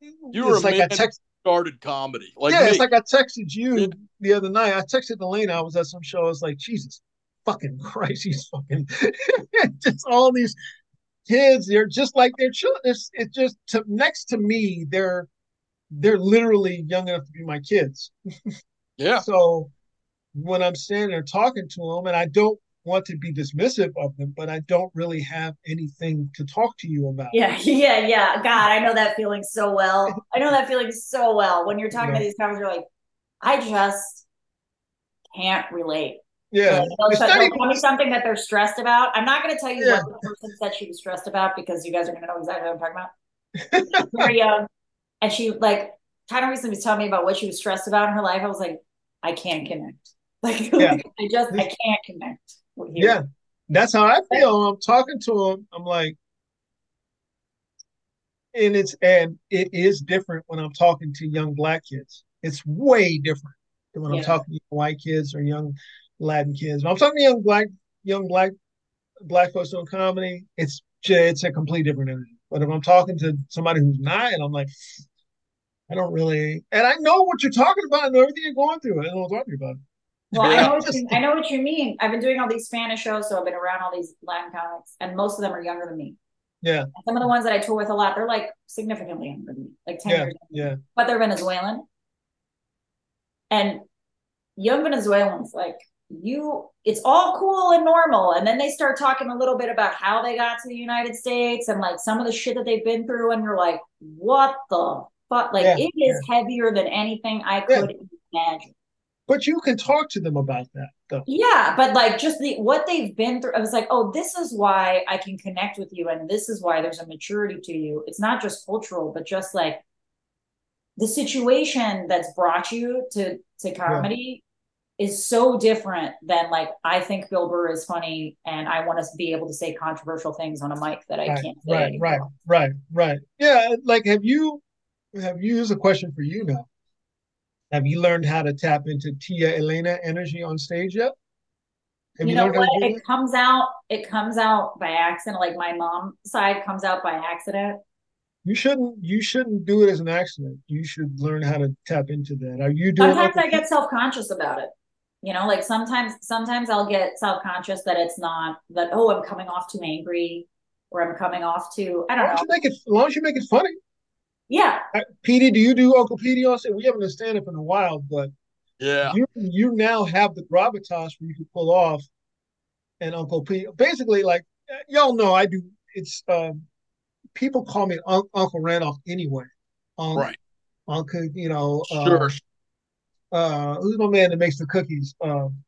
You were like I text, started comedy. Like yeah, me. it's like I texted you Yeah. the other night. I texted Elena. I was at some show. I was like, Jesus fucking Christ, he's fucking just all these kids. They're just like their children. It's, it's just to, next to me. They're they're literally young enough to be my kids. yeah. So when I'm standing there talking to them, and I don't want to be dismissive of them, but I don't really have anything to talk to you about. Yeah, yeah, yeah. God, I know that feeling so well. I know that feeling so well. When you're talking Yeah. to these comments, you're like, I just can't relate. Yeah. Like, they'll, tell- they'll even- tell me something that they're stressed about. I'm not going to tell you Yeah. what the person said she was stressed about because you guys are going to know exactly what I'm talking about. Very young, and she like kind of recently was telling me about what she was stressed about in her life. I was like, I can't connect. Like, Yeah. I just I can't connect. You. Yeah. That's how I feel. I'm talking to them. I'm like, and it's and it is different when I'm talking to young black kids. It's way different than when Yeah. I'm talking to white kids or young Latin kids. When I'm talking to young black young black black folks doing comedy, it's it's a complete different energy. But if I'm talking to somebody who's not, and I'm like, I don't really, and I know what you're talking about. I know everything you're going through. I know what I'm talking about. Well, I know what you, I know what you mean. I've been doing all these Spanish shows, so I've been around all these Latin comics, and most of them are younger than me. Yeah, And some of the ones that I tour with a lot, they're like significantly younger than me, like 10 yeah, years, yeah, but they're Venezuelan. And young Venezuelans, like you, it's all cool and normal. And then they start talking a little bit about how they got to the United States and like some of the shit that they've been through. And you're like, what the fuck? Like Yeah, it is heavier than anything I Yeah. could imagine. But you can talk to them about that, though. Yeah, but like just the what they've been through, I was like, oh, this is why I can connect with you, and this is why there's a maturity to you. It's not just cultural, but just like the situation that's brought you to to comedy is so different than like I think Bill Burr is funny, and I want to be able to say controversial things on a mic that I Right, can't say. right, anymore. right, right, right. Yeah, like have you have you here's a question for you now. Have you learned how to tap into Tia Elena energy on stage yet? Have you know what? It that? comes out. It comes out by accident. Like my mom side comes out by accident. You shouldn't you shouldn't do it as an accident. You should learn how to tap into that. Are you doing sometimes like I get self conscious about it. You know, like sometimes sometimes I'll get self conscious that it's not that oh I'm coming off too angry or I'm coming off too I don't as know. you make it as long as you make it funny. Yeah, Uh, Petey, do you do Uncle Petey on stage? We haven't done stand up in a while, but Yeah. you you now have the gravitas where you can pull off an Uncle Pete. Basically, like y'all know, I do. It's um, people call me Un- Uncle Randolph anyway. Unc, Right. Uncle, you know. Uh, Sure. Uh, who's my man that makes the cookies? Um,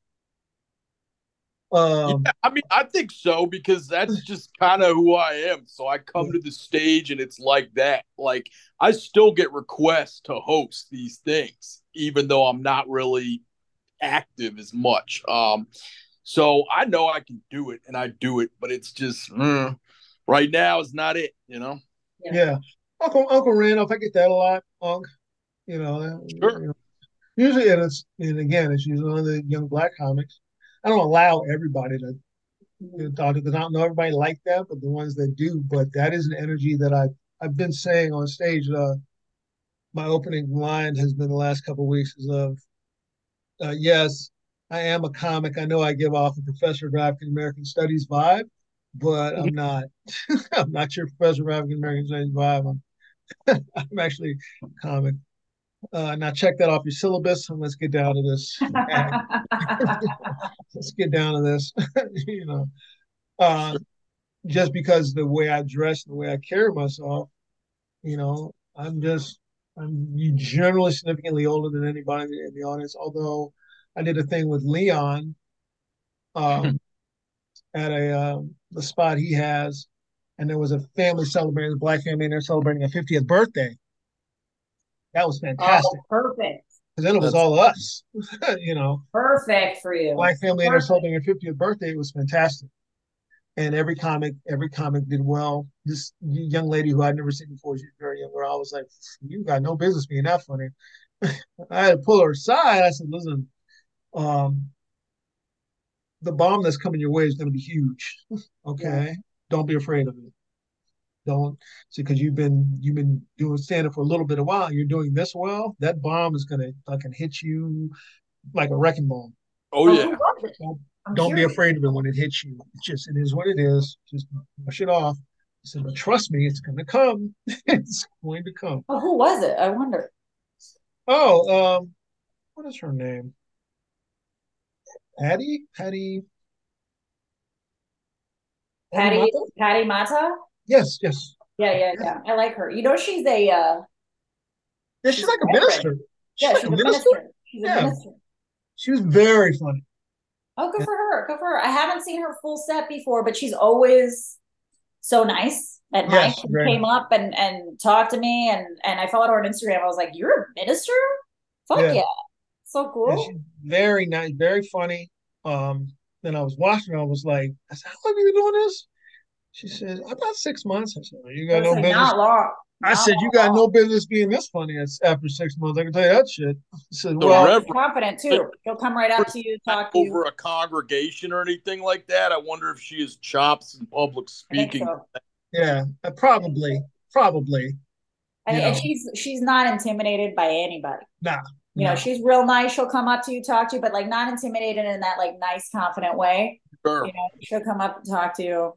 um, Yeah, I mean, I think so because that's just kind of who I am. So I come to the stage and it's like that. Like I still get requests to host these things, even though I'm not really active as much. Um, so I know I can do it and I do it, but it's just mm, right now is not it. You know. yeah. Uncle Uncle Randolph, I get that a lot. Unc, you know. Sure. you know. Usually, and it's and again, it's usually one of the young black comics. I don't allow everybody to you know, I don't know everybody like that, but the ones that do, but that is an energy that I I've been saying on stage. Uh, my opening line has been the last couple of weeks is of, uh, yes, I am a comic. I know I give off a professor of African American Studies vibe, but I'm not. I'm not your professor of African American Studies vibe. I'm, I'm actually a comic. Uh, now check that off your syllabus and let's get down to this. let's get down to this. you know, uh, just because the way I dress, the way I carry myself, you know, I'm just I'm generally significantly older than anybody in the audience. Although I did a thing with Leon um, at a um, the spot he has, and there was a family celebrating, a black family, and they're celebrating a 50th birthday. That was fantastic. oh, perfect, Because then it was That's- all us, you know, perfect for you. black family and they're Perfect. celebrating their 50th birthday. It was fantastic. and every comic, every comic did well. This young lady who I'd never seen before, she's very young girl. I was like, "You got no business being that funny." I had to pull her aside. I said, "Listen, um, the bomb that's coming your way is going to be huge. okay, yeah. don't be afraid of it. Don't see because you've been you've been doing stand for a little bit of while. You're doing this well. That bomb is going to fucking hit you like a wrecking ball. Oh yeah. Don't, don't be afraid of it when it hits you. It's just it is what it is. Just brush it off. I said, but trust me, it's going to come. it's going to come. Oh, who was it? I wonder. Oh, um, what is her name? Patty? Patty? Patty Patty Mata? Yes, yes. Yeah, yeah, yeah. I like her. You know, she's a uh Yeah, she's, she's like a minister. She's yeah, like she's a minister. minister. She's yeah. a minister. She was very funny. Oh, good yeah. for her. Good for her. I haven't seen her full set before, but she's always so nice at yes, night. She came up and and talked to me and and I followed her on Instagram. I was like, You're a minister? Fuck yeah. yeah. So cool. Very nice, very funny. Um, then I was watching I was like, I said, How long have you been doing this? She said, About six months. I said, You got no like, business. Not long. I said, "You got no business being this funny." After six months, I can tell you that shit. I said, "Well, confident too. He'll come right up to you, talk to you over a congregation or anything like that." I wonder if she has chops in public speaking. So. Yeah, uh, probably, probably. And, and, she's she's not intimidated by anybody. Nah, you know, she's real nice. She'll come up to you, talk to you, but like not intimidated in that like nice, confident way. Sure. You know, she'll come up and talk to you.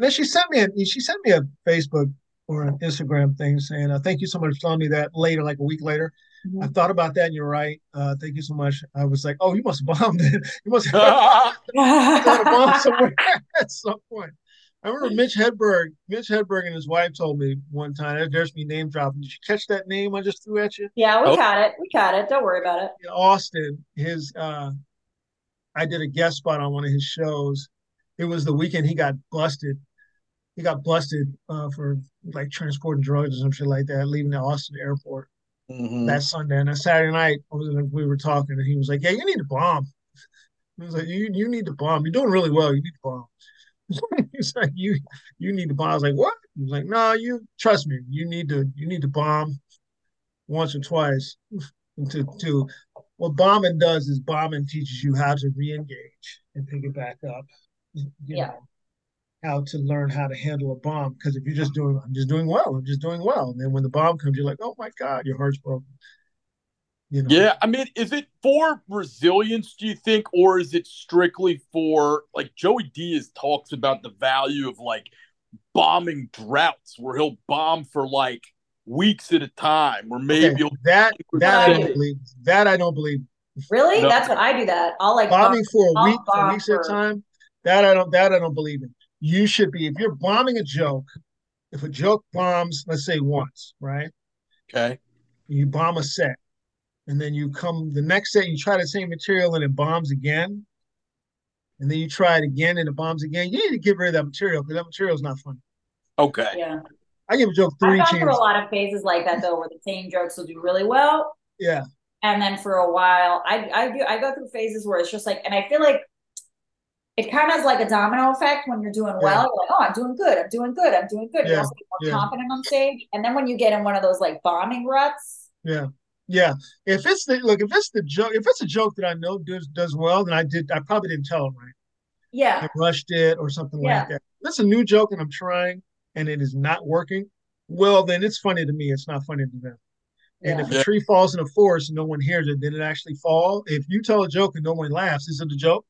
And then she sent me a she sent me a Facebook or an Instagram thing saying, uh, "Thank you so much for telling me that." Later, like a week later, mm-hmm. I thought about that, and you're right. Uh, thank you so much. I was like, "Oh, you must have bombed it. You must have a bomb somewhere at some point." I remember Mitch Hedberg. Mitch Hedberg and his wife told me one time. There's me name dropping. Did you catch that name I just threw at you? Yeah, we oh. caught it. We caught it. Don't worry about it. In Austin, his uh, I did a guest spot on one of his shows. It was the weekend he got busted. He got busted uh, for like transporting drugs or some shit like that, leaving the Austin airport mm-hmm. that Sunday. And that Saturday night, we were talking, and he was like, "Yeah, you need to bomb." He was like, "You you need to bomb. You're doing really well. You need to bomb." He's like, you you need to bomb. I was like, what? He was like, no, you trust me. You need to you need to bomb once or twice. to to what bombing does is bombing teaches you how to re-engage and pick it back up. You yeah. know, how to learn how to handle a bomb. Because if you're just doing, I'm just doing well, I'm just doing well. And then when the bomb comes, you're like, oh my God, your heart's broken. You know? Yeah, I mean, is it for resilience, do you think, or is it strictly for like Joey Diaz talks about the value of like bombing droughts where he'll bomb for like weeks at a time, or maybe okay. that that I don't believe. That I don't believe. Really? No. That's what I do. That I'll like bombing for a week, for weeks for... at a time. That I don't. That I don't believe in. You should be if you're bombing a joke. If a joke bombs, let's say once, right? Okay. You bomb a set and then you come the next set, you try the same material and it bombs again, and then you try it again and it bombs again. You need to get rid of that material because that material is not funny. Okay. Yeah. I give a joke three I've gone through a lot of phases like that though, where the same jokes will do really well. Yeah. And then for a while, I I do I go through phases where it's just like, and I feel like it kind of is like a domino effect when you're doing well. Yeah. You're like, oh, I'm doing good. I'm doing good. I'm doing good. Yeah. You're also more yeah. confident on stage. And then when you get in one of those like bombing ruts, yeah, yeah, if it's the look, if it's the joke, if it's a joke that I know does does well, then I did. I probably didn't tell it right. Yeah, I rushed it or something yeah. like that. If it's a new joke and I'm trying and it is not working. Well, then it's funny to me. It's not funny to them. And yeah. if a tree falls in a forest and no one hears it, did it actually fall? If you tell a joke and no one laughs, is it a joke?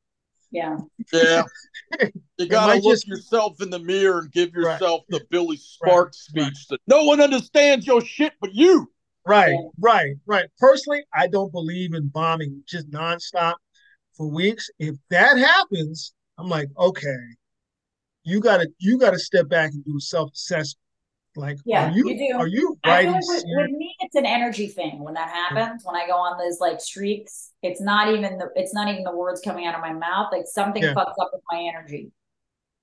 Yeah. Yeah. You gotta look just... yourself in the mirror and give yourself right. the Billy Sparks right. speech that no one understands your shit but you. Right, right, right. Personally, I don't believe in bombing just nonstop for weeks. If that happens, I'm like, okay, you gotta you gotta step back and do a self assessment. Like, yeah, are you, you do. are you writing? Like with, with, me, it's an energy thing. When that happens, when I go on those like streaks, it's not even the it's not even the words coming out of my mouth. Like something yeah. fucks up with my energy,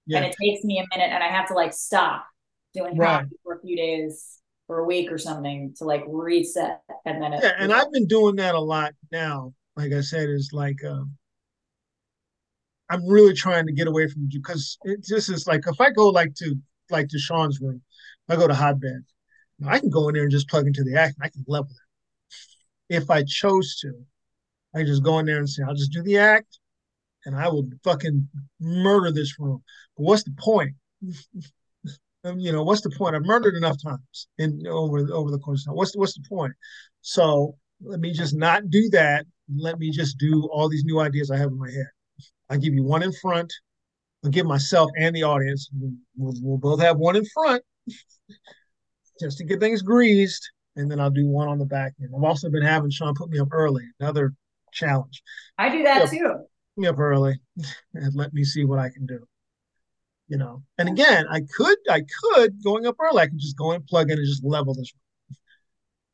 yeah. and it takes me a minute, and I have to like stop doing right. for a few days for a week or something to like reset and then it, yeah and i've been doing that a lot now like i said is like um I'm really trying to get away from you because it just is like if I go like to like to Sean's room, I go to hotbed, I can go in there and just plug into the act I can level it. If I chose to, I just go in there and say, I'll just do the act and I will fucking murder this room. But what's the point? Um, you know, what's the point? I've murdered enough times in over over the course of time. What's what's the point? So let me just not do that. Let me just do all these new ideas I have in my head. I give you one in front. I'll give myself and the audience. We'll, we'll both have one in front just to get things greased, and then I'll do one on the back end. I've also been having Sean put me up early. Another challenge. I do that too. Put me up early and let me see what I can do you know. And again, I could, I could going up early. I could just go and plug in and just level this.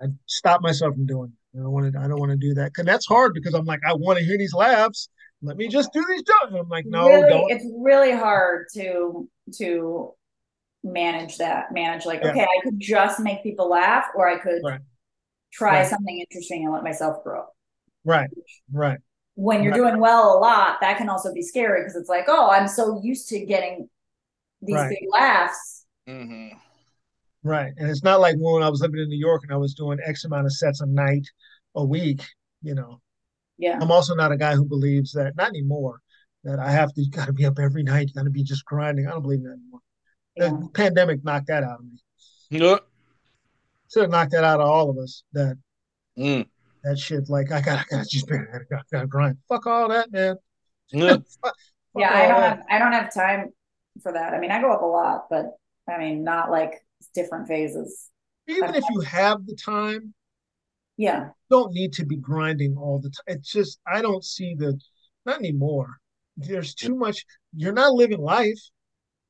I stop myself from doing. It. I don't want to. I don't want to do that because that's hard because I'm like, I want to hear these laughs. Let me just do these jokes. I'm like, no, really, don't. It's really hard to to manage that. Manage like, yeah. okay, I could just make people laugh, or I could right. try right. something interesting and let myself grow. Right. Right. When you're right. doing well a lot, that can also be scary because it's like, oh, I'm so used to getting these right. big laughs. Mm-hmm. Right. And it's not like when I was living in New York and I was doing X amount of sets a night, a week, you know. Yeah. I'm also not a guy who believes that, not anymore, that I have to, got to be up every night, got to be just grinding. I don't believe that anymore. Yeah. The pandemic knocked that out of me. Yeah. Should have knocked that out of all of us. That mm. that shit, like I gotta, I gotta just, I gotta, I gotta grind. Fuck all that, man. Yeah. fuck, yeah, I don't that. have, I don't have time for that. I mean, I go up a lot, but I mean, not like different phases. Even if you have the time, yeah, don't need to be grinding all the time. It's just I don't see the not anymore. There's too much. You're not living life.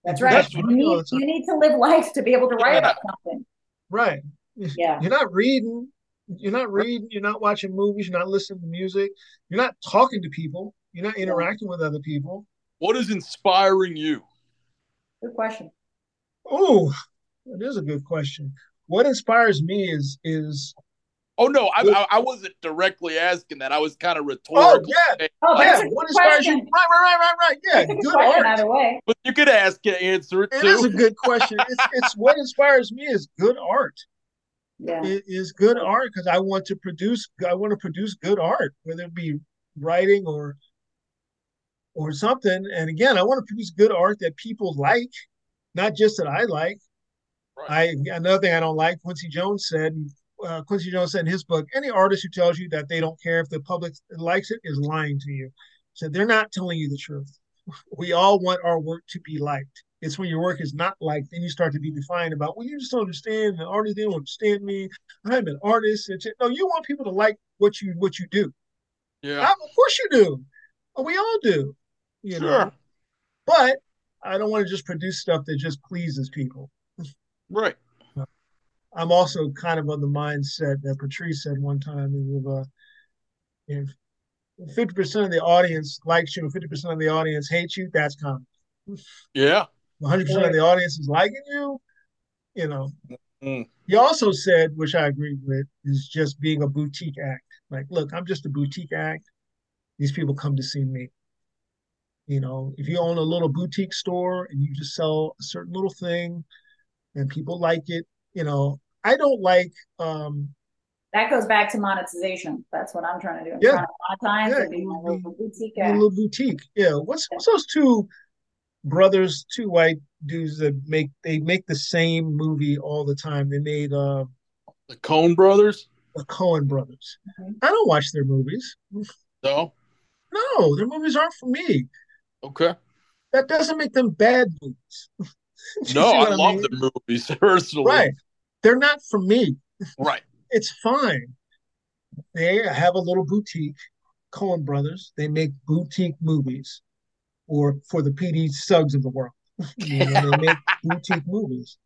That's right. You need, you need to live life to be able to write yeah. about something. Right. Yeah. You're not reading. You're not reading. You're not watching movies. You're not listening to music. You're not talking to people. You're not interacting with other people. What is inspiring you? Good question. Oh, that is a good question. What inspires me is is Oh no, I, I, I wasn't directly asking that. I was kind of rhetorical. Oh yeah, oh, yeah. What inspires you? Right, right, right, right, right. Yeah, good, good art. Either way, but you could ask and answer it, it too. It is a good question. it's, it's what inspires me is good art. Yeah, it is good art because I want to produce. I want to produce good art, whether it be writing or or something. And again, I want to produce good art that people like, not just that I like. Right. I another thing I don't like. Quincy Jones said. Uh, Quincy Jones said in his book, any artist who tells you that they don't care if the public likes it is lying to you. So they're not telling you the truth. We all want our work to be liked. It's when your work is not liked, then you start to be defined about, well, you just don't understand. The artist, they don't understand me. I'm an artist. And no, you want people to like what you what you do. Yeah. I, of course you do. We all do you sure. know. But I don't want to just produce stuff that just pleases people. Right. I'm also kind of on the mindset that Patrice said one time of uh, if 50% of the audience likes you and 50% of the audience hates you, that's common. Yeah. 100% of the audience is liking you, you know. Mm. He also said, which I agree with, is just being a boutique act. Like, look, I'm just a boutique act. These people come to see me. You know, if you own a little boutique store and you just sell a certain little thing and people like it, you know, I don't like um that goes back to monetization. That's what I'm trying to do. I'm yeah. trying to monetize yeah, my little boutique. Little boutique. Yeah. What's what's those two brothers, two white dudes that make they make the same movie all the time. They made uh the Coen brothers. The Coen brothers. Mm-hmm. I don't watch their movies. No. No, their movies aren't for me. Okay. That doesn't make them bad movies. no, I, I love mean? the movies personally. Right. They're not for me. Right. it's fine. They have a little boutique, Coen Brothers. They make boutique movies, or for the PD Suggs of the world. you know, they make boutique movies.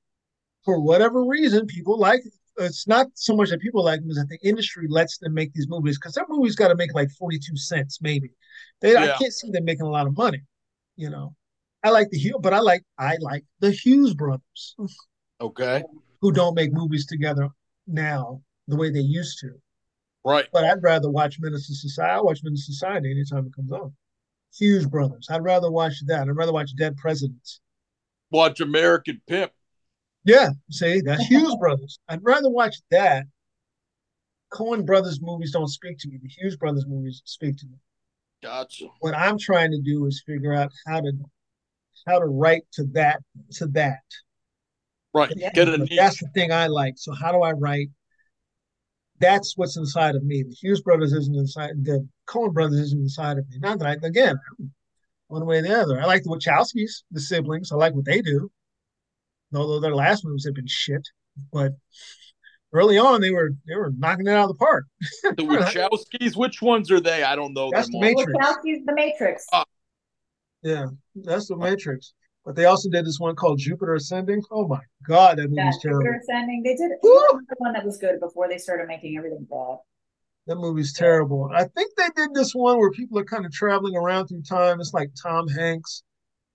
For whatever reason, people like it's not so much that people like them, is that the industry lets them make these movies because their movies got to make like 42 cents, maybe. They, yeah. I can't see them making a lot of money, you know. I like the Hughes, but I like I like the Hughes brothers. Okay. Who don't make movies together now the way they used to. Right. But I'd rather watch II Society. I watch II Society anytime it comes on. Hughes Brothers. I'd rather watch that. I'd rather watch Dead Presidents. Watch American Pimp. Yeah, see, that's Hughes Brothers. I'd rather watch that. Coen Brothers movies don't speak to me. The Hughes Brothers movies speak to me. Gotcha. What I'm trying to do is figure out how to how to write to that to that. Right. Yeah. Get a that's the thing I like. So how do I write? That's what's inside of me. The Hughes brothers isn't inside. The Coen brothers isn't inside of me. Not that I, again, one way or the other. I like the Wachowskis, the siblings. I like what they do. Although their last movies have been shit, but early on they were they were knocking it out of the park. The Wachowskis, which ones are they? I don't know That's the. Matrix. Wachowski's The Matrix. Ah. Yeah, that's the Matrix. But they also did this one called Jupiter Ascending. Oh my god, that yeah, movie's terrible. Jupiter Ascending. They did Woo! the one that was good before they started making everything bad. That movie's terrible. I think they did this one where people are kind of traveling around through time. It's like Tom Hanks.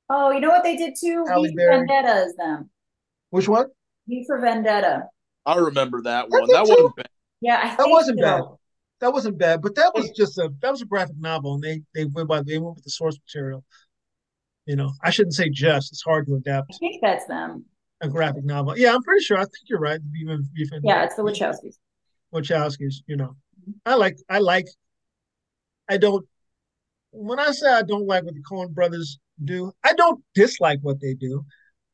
Oh, you know what they did too? Halle V for Berry. Vendetta is them. Which one? V for Vendetta. I remember that That one. That too? wasn't bad. Yeah, I That wasn't so. bad. That wasn't bad, but that was just a that was a graphic novel, and they they went by they went with the source material. You know, I shouldn't say just. It's hard to adapt. I think that's them. a graphic novel. Yeah, I'm pretty sure. I think you're right. Even even Yeah, it's the Wachowskis. Wachowskis. You know, mm-hmm. I like I like. I don't. When I say I don't like what the Coen brothers do, I don't dislike what they do.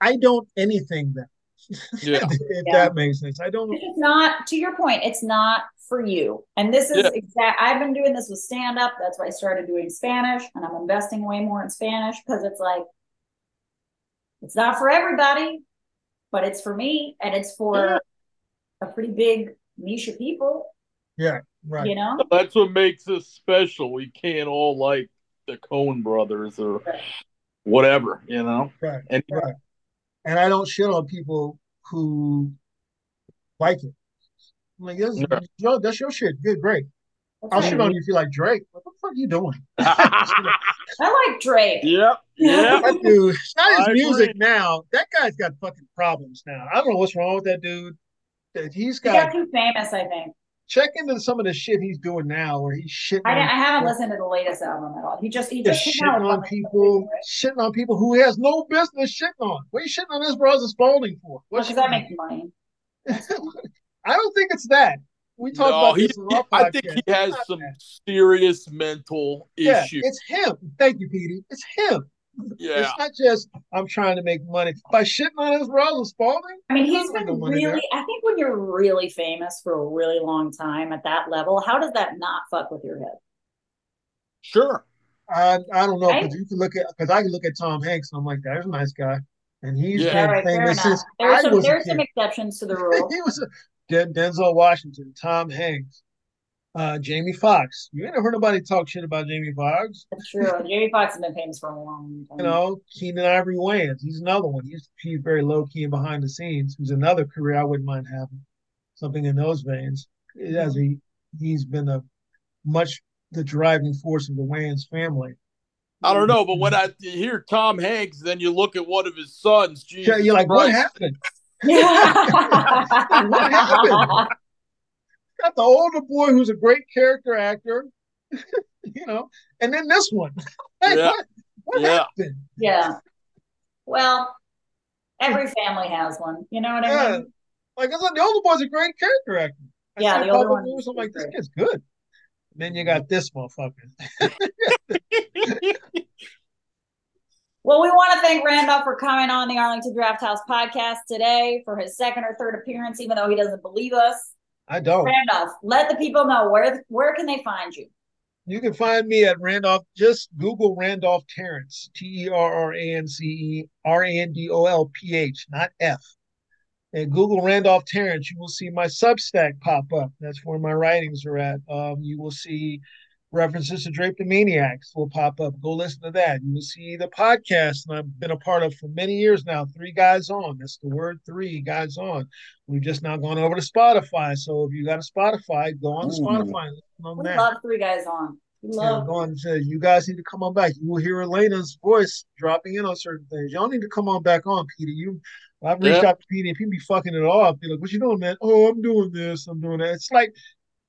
I don't anything them. Yeah. if Yeah. that makes sense. I don't. It's not to your point. It's not for you. And this is Yeah. exact. I've been doing this with stand up. That's why I started doing Spanish, and I'm investing way more in Spanish because it's like it's not for everybody, but it's for me, and it's for Yeah. a pretty big niche of people. Yeah. Right. You know, That's what makes us special. We can't all like the Coen brothers or Right. whatever, you know? Right. And Right. And I don't shit on people who like it. I'm like, that's, Yeah. yo, that's your shit. Good, great. That's I'll right. shit on you if you like Drake. What the fuck are you doing? I like Drake. yep. Yep. that dude, it's not his I music agree. now. That guy's got fucking problems now. I don't know what's wrong with that dude. That He's He got got too famous, I think. check into some of the shit he's doing now, where he's shitting. I, on, I haven't listened to the latest album at all. He just he just just shitting on people, that's- shitting on people who he has no business shitting on. What are you shitting on this brother Spalding for? Well, What's because that makes money. I don't think it's that. We talked No, about he, this he- I think he has some that. serious mental Yeah, issues. it's him. Thank you, Petey. It's him. Yeah. It's not just I'm trying to make money by shitting on his brother Spalding. I mean, he's been no really. there. I think when you're really famous for a really long time at that level, how does that not fuck with your head? Sure. I I don't know Right? because you can look at because I can look at Tom Hanks and I'm like, there's a nice guy, and he's Yeah. Yeah, been right, famous since There's I some was a there's some exceptions to the rule. he was a, Den- Denzel Washington, Tom Hanks, uh, Jamie Foxx. You ain't never heard nobody talk shit about Jamie Foxx. That's true. Jamie Foxx has been famous for a long time. You know, Keenen Ivory Wayans. He's another one. He's he's very low key and behind the scenes. Who's another career I wouldn't mind having. Something in those veins. As he he's been a much the driving force of the Wayans family. I don't know, but when I hear Tom Hanks, then you look at one of his sons. Jesus Yeah, you're like, what happened? Yeah. What happened? Got the older boy who's a great character actor, you know, and then this one. Hey, Yeah. what, what Yeah. happened? yeah. Well, every family has one. You know what I Yeah. mean? Like I said, the older boy's a great character actor. I Yeah, the older one movies, I'm like, this great. kid's good. then you got this motherfucker. Well, we want to thank Randolph for coming on the Arlington Draft House podcast today for his second or third appearance, even though he doesn't believe us. I don't. Randolph, let the people know where where can they find you. You can find me at Randolph. Just Google Randolph Terrance, T E R R A N C E R A N D O L P H, not F. And Google Randolph Terrance, you will see my Substack pop up. That's where my writings are at. Um, you will see references to Drapetomaniacs will pop up. Go listen to that. You will see the podcast that I've been a part of for many years now. Three guys on. That's the word three guys on. We've just now gone over to Spotify. So if you got a Spotify, go on to Ooh. Spotify and listen on We that. love three guys on. We Yeah, love go on and say, you guys need to come on back. You will hear Elena's voice dropping in on certain things. Y'all need to come on back on, Peter. You, I've reached Yeah. out to Peter and people be fucking it off. Be like, what you doing, man? Oh, I'm doing this. I'm doing that. It's like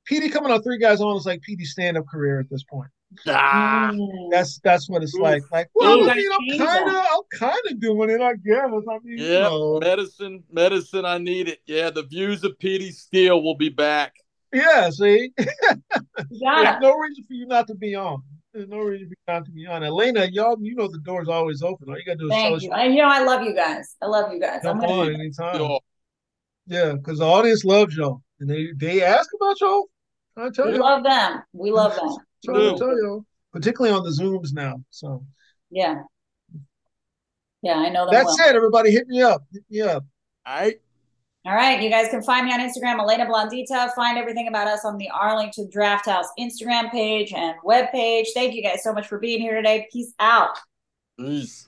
Petey coming on three guys on is like Petey's stand up career at this point. Ah. That's that's what it's Oof. like. Like, well, Oof. I mean, I'm kind of, I'm kind of doing it. I guess. I mean, you yeah, know. medicine, medicine. I need it. Yeah, the views of Petey Steele will be back. yeah. See, You there's got it. no reason for you not to be on. There's no reason for you not to be on. Elena, y'all, you know the door's always open. All you gotta do is tell Thank us you. And you know, I love you guys. I love you guys. I'm on anytime. Yeah, because the audience loves y'all, and they they ask about y'all. I tell we you, love them. We love them. trying to tell you, particularly on the zooms now. So Yeah. Yeah, I know them that's well. it. Everybody, hit me up. Hit me up. all right. All right, you guys can find me on Instagram, Elena Blondita. Find everything about us on the Arlington Draft House Instagram page and web page. Thank you guys so much for being here today. Peace out. Peace.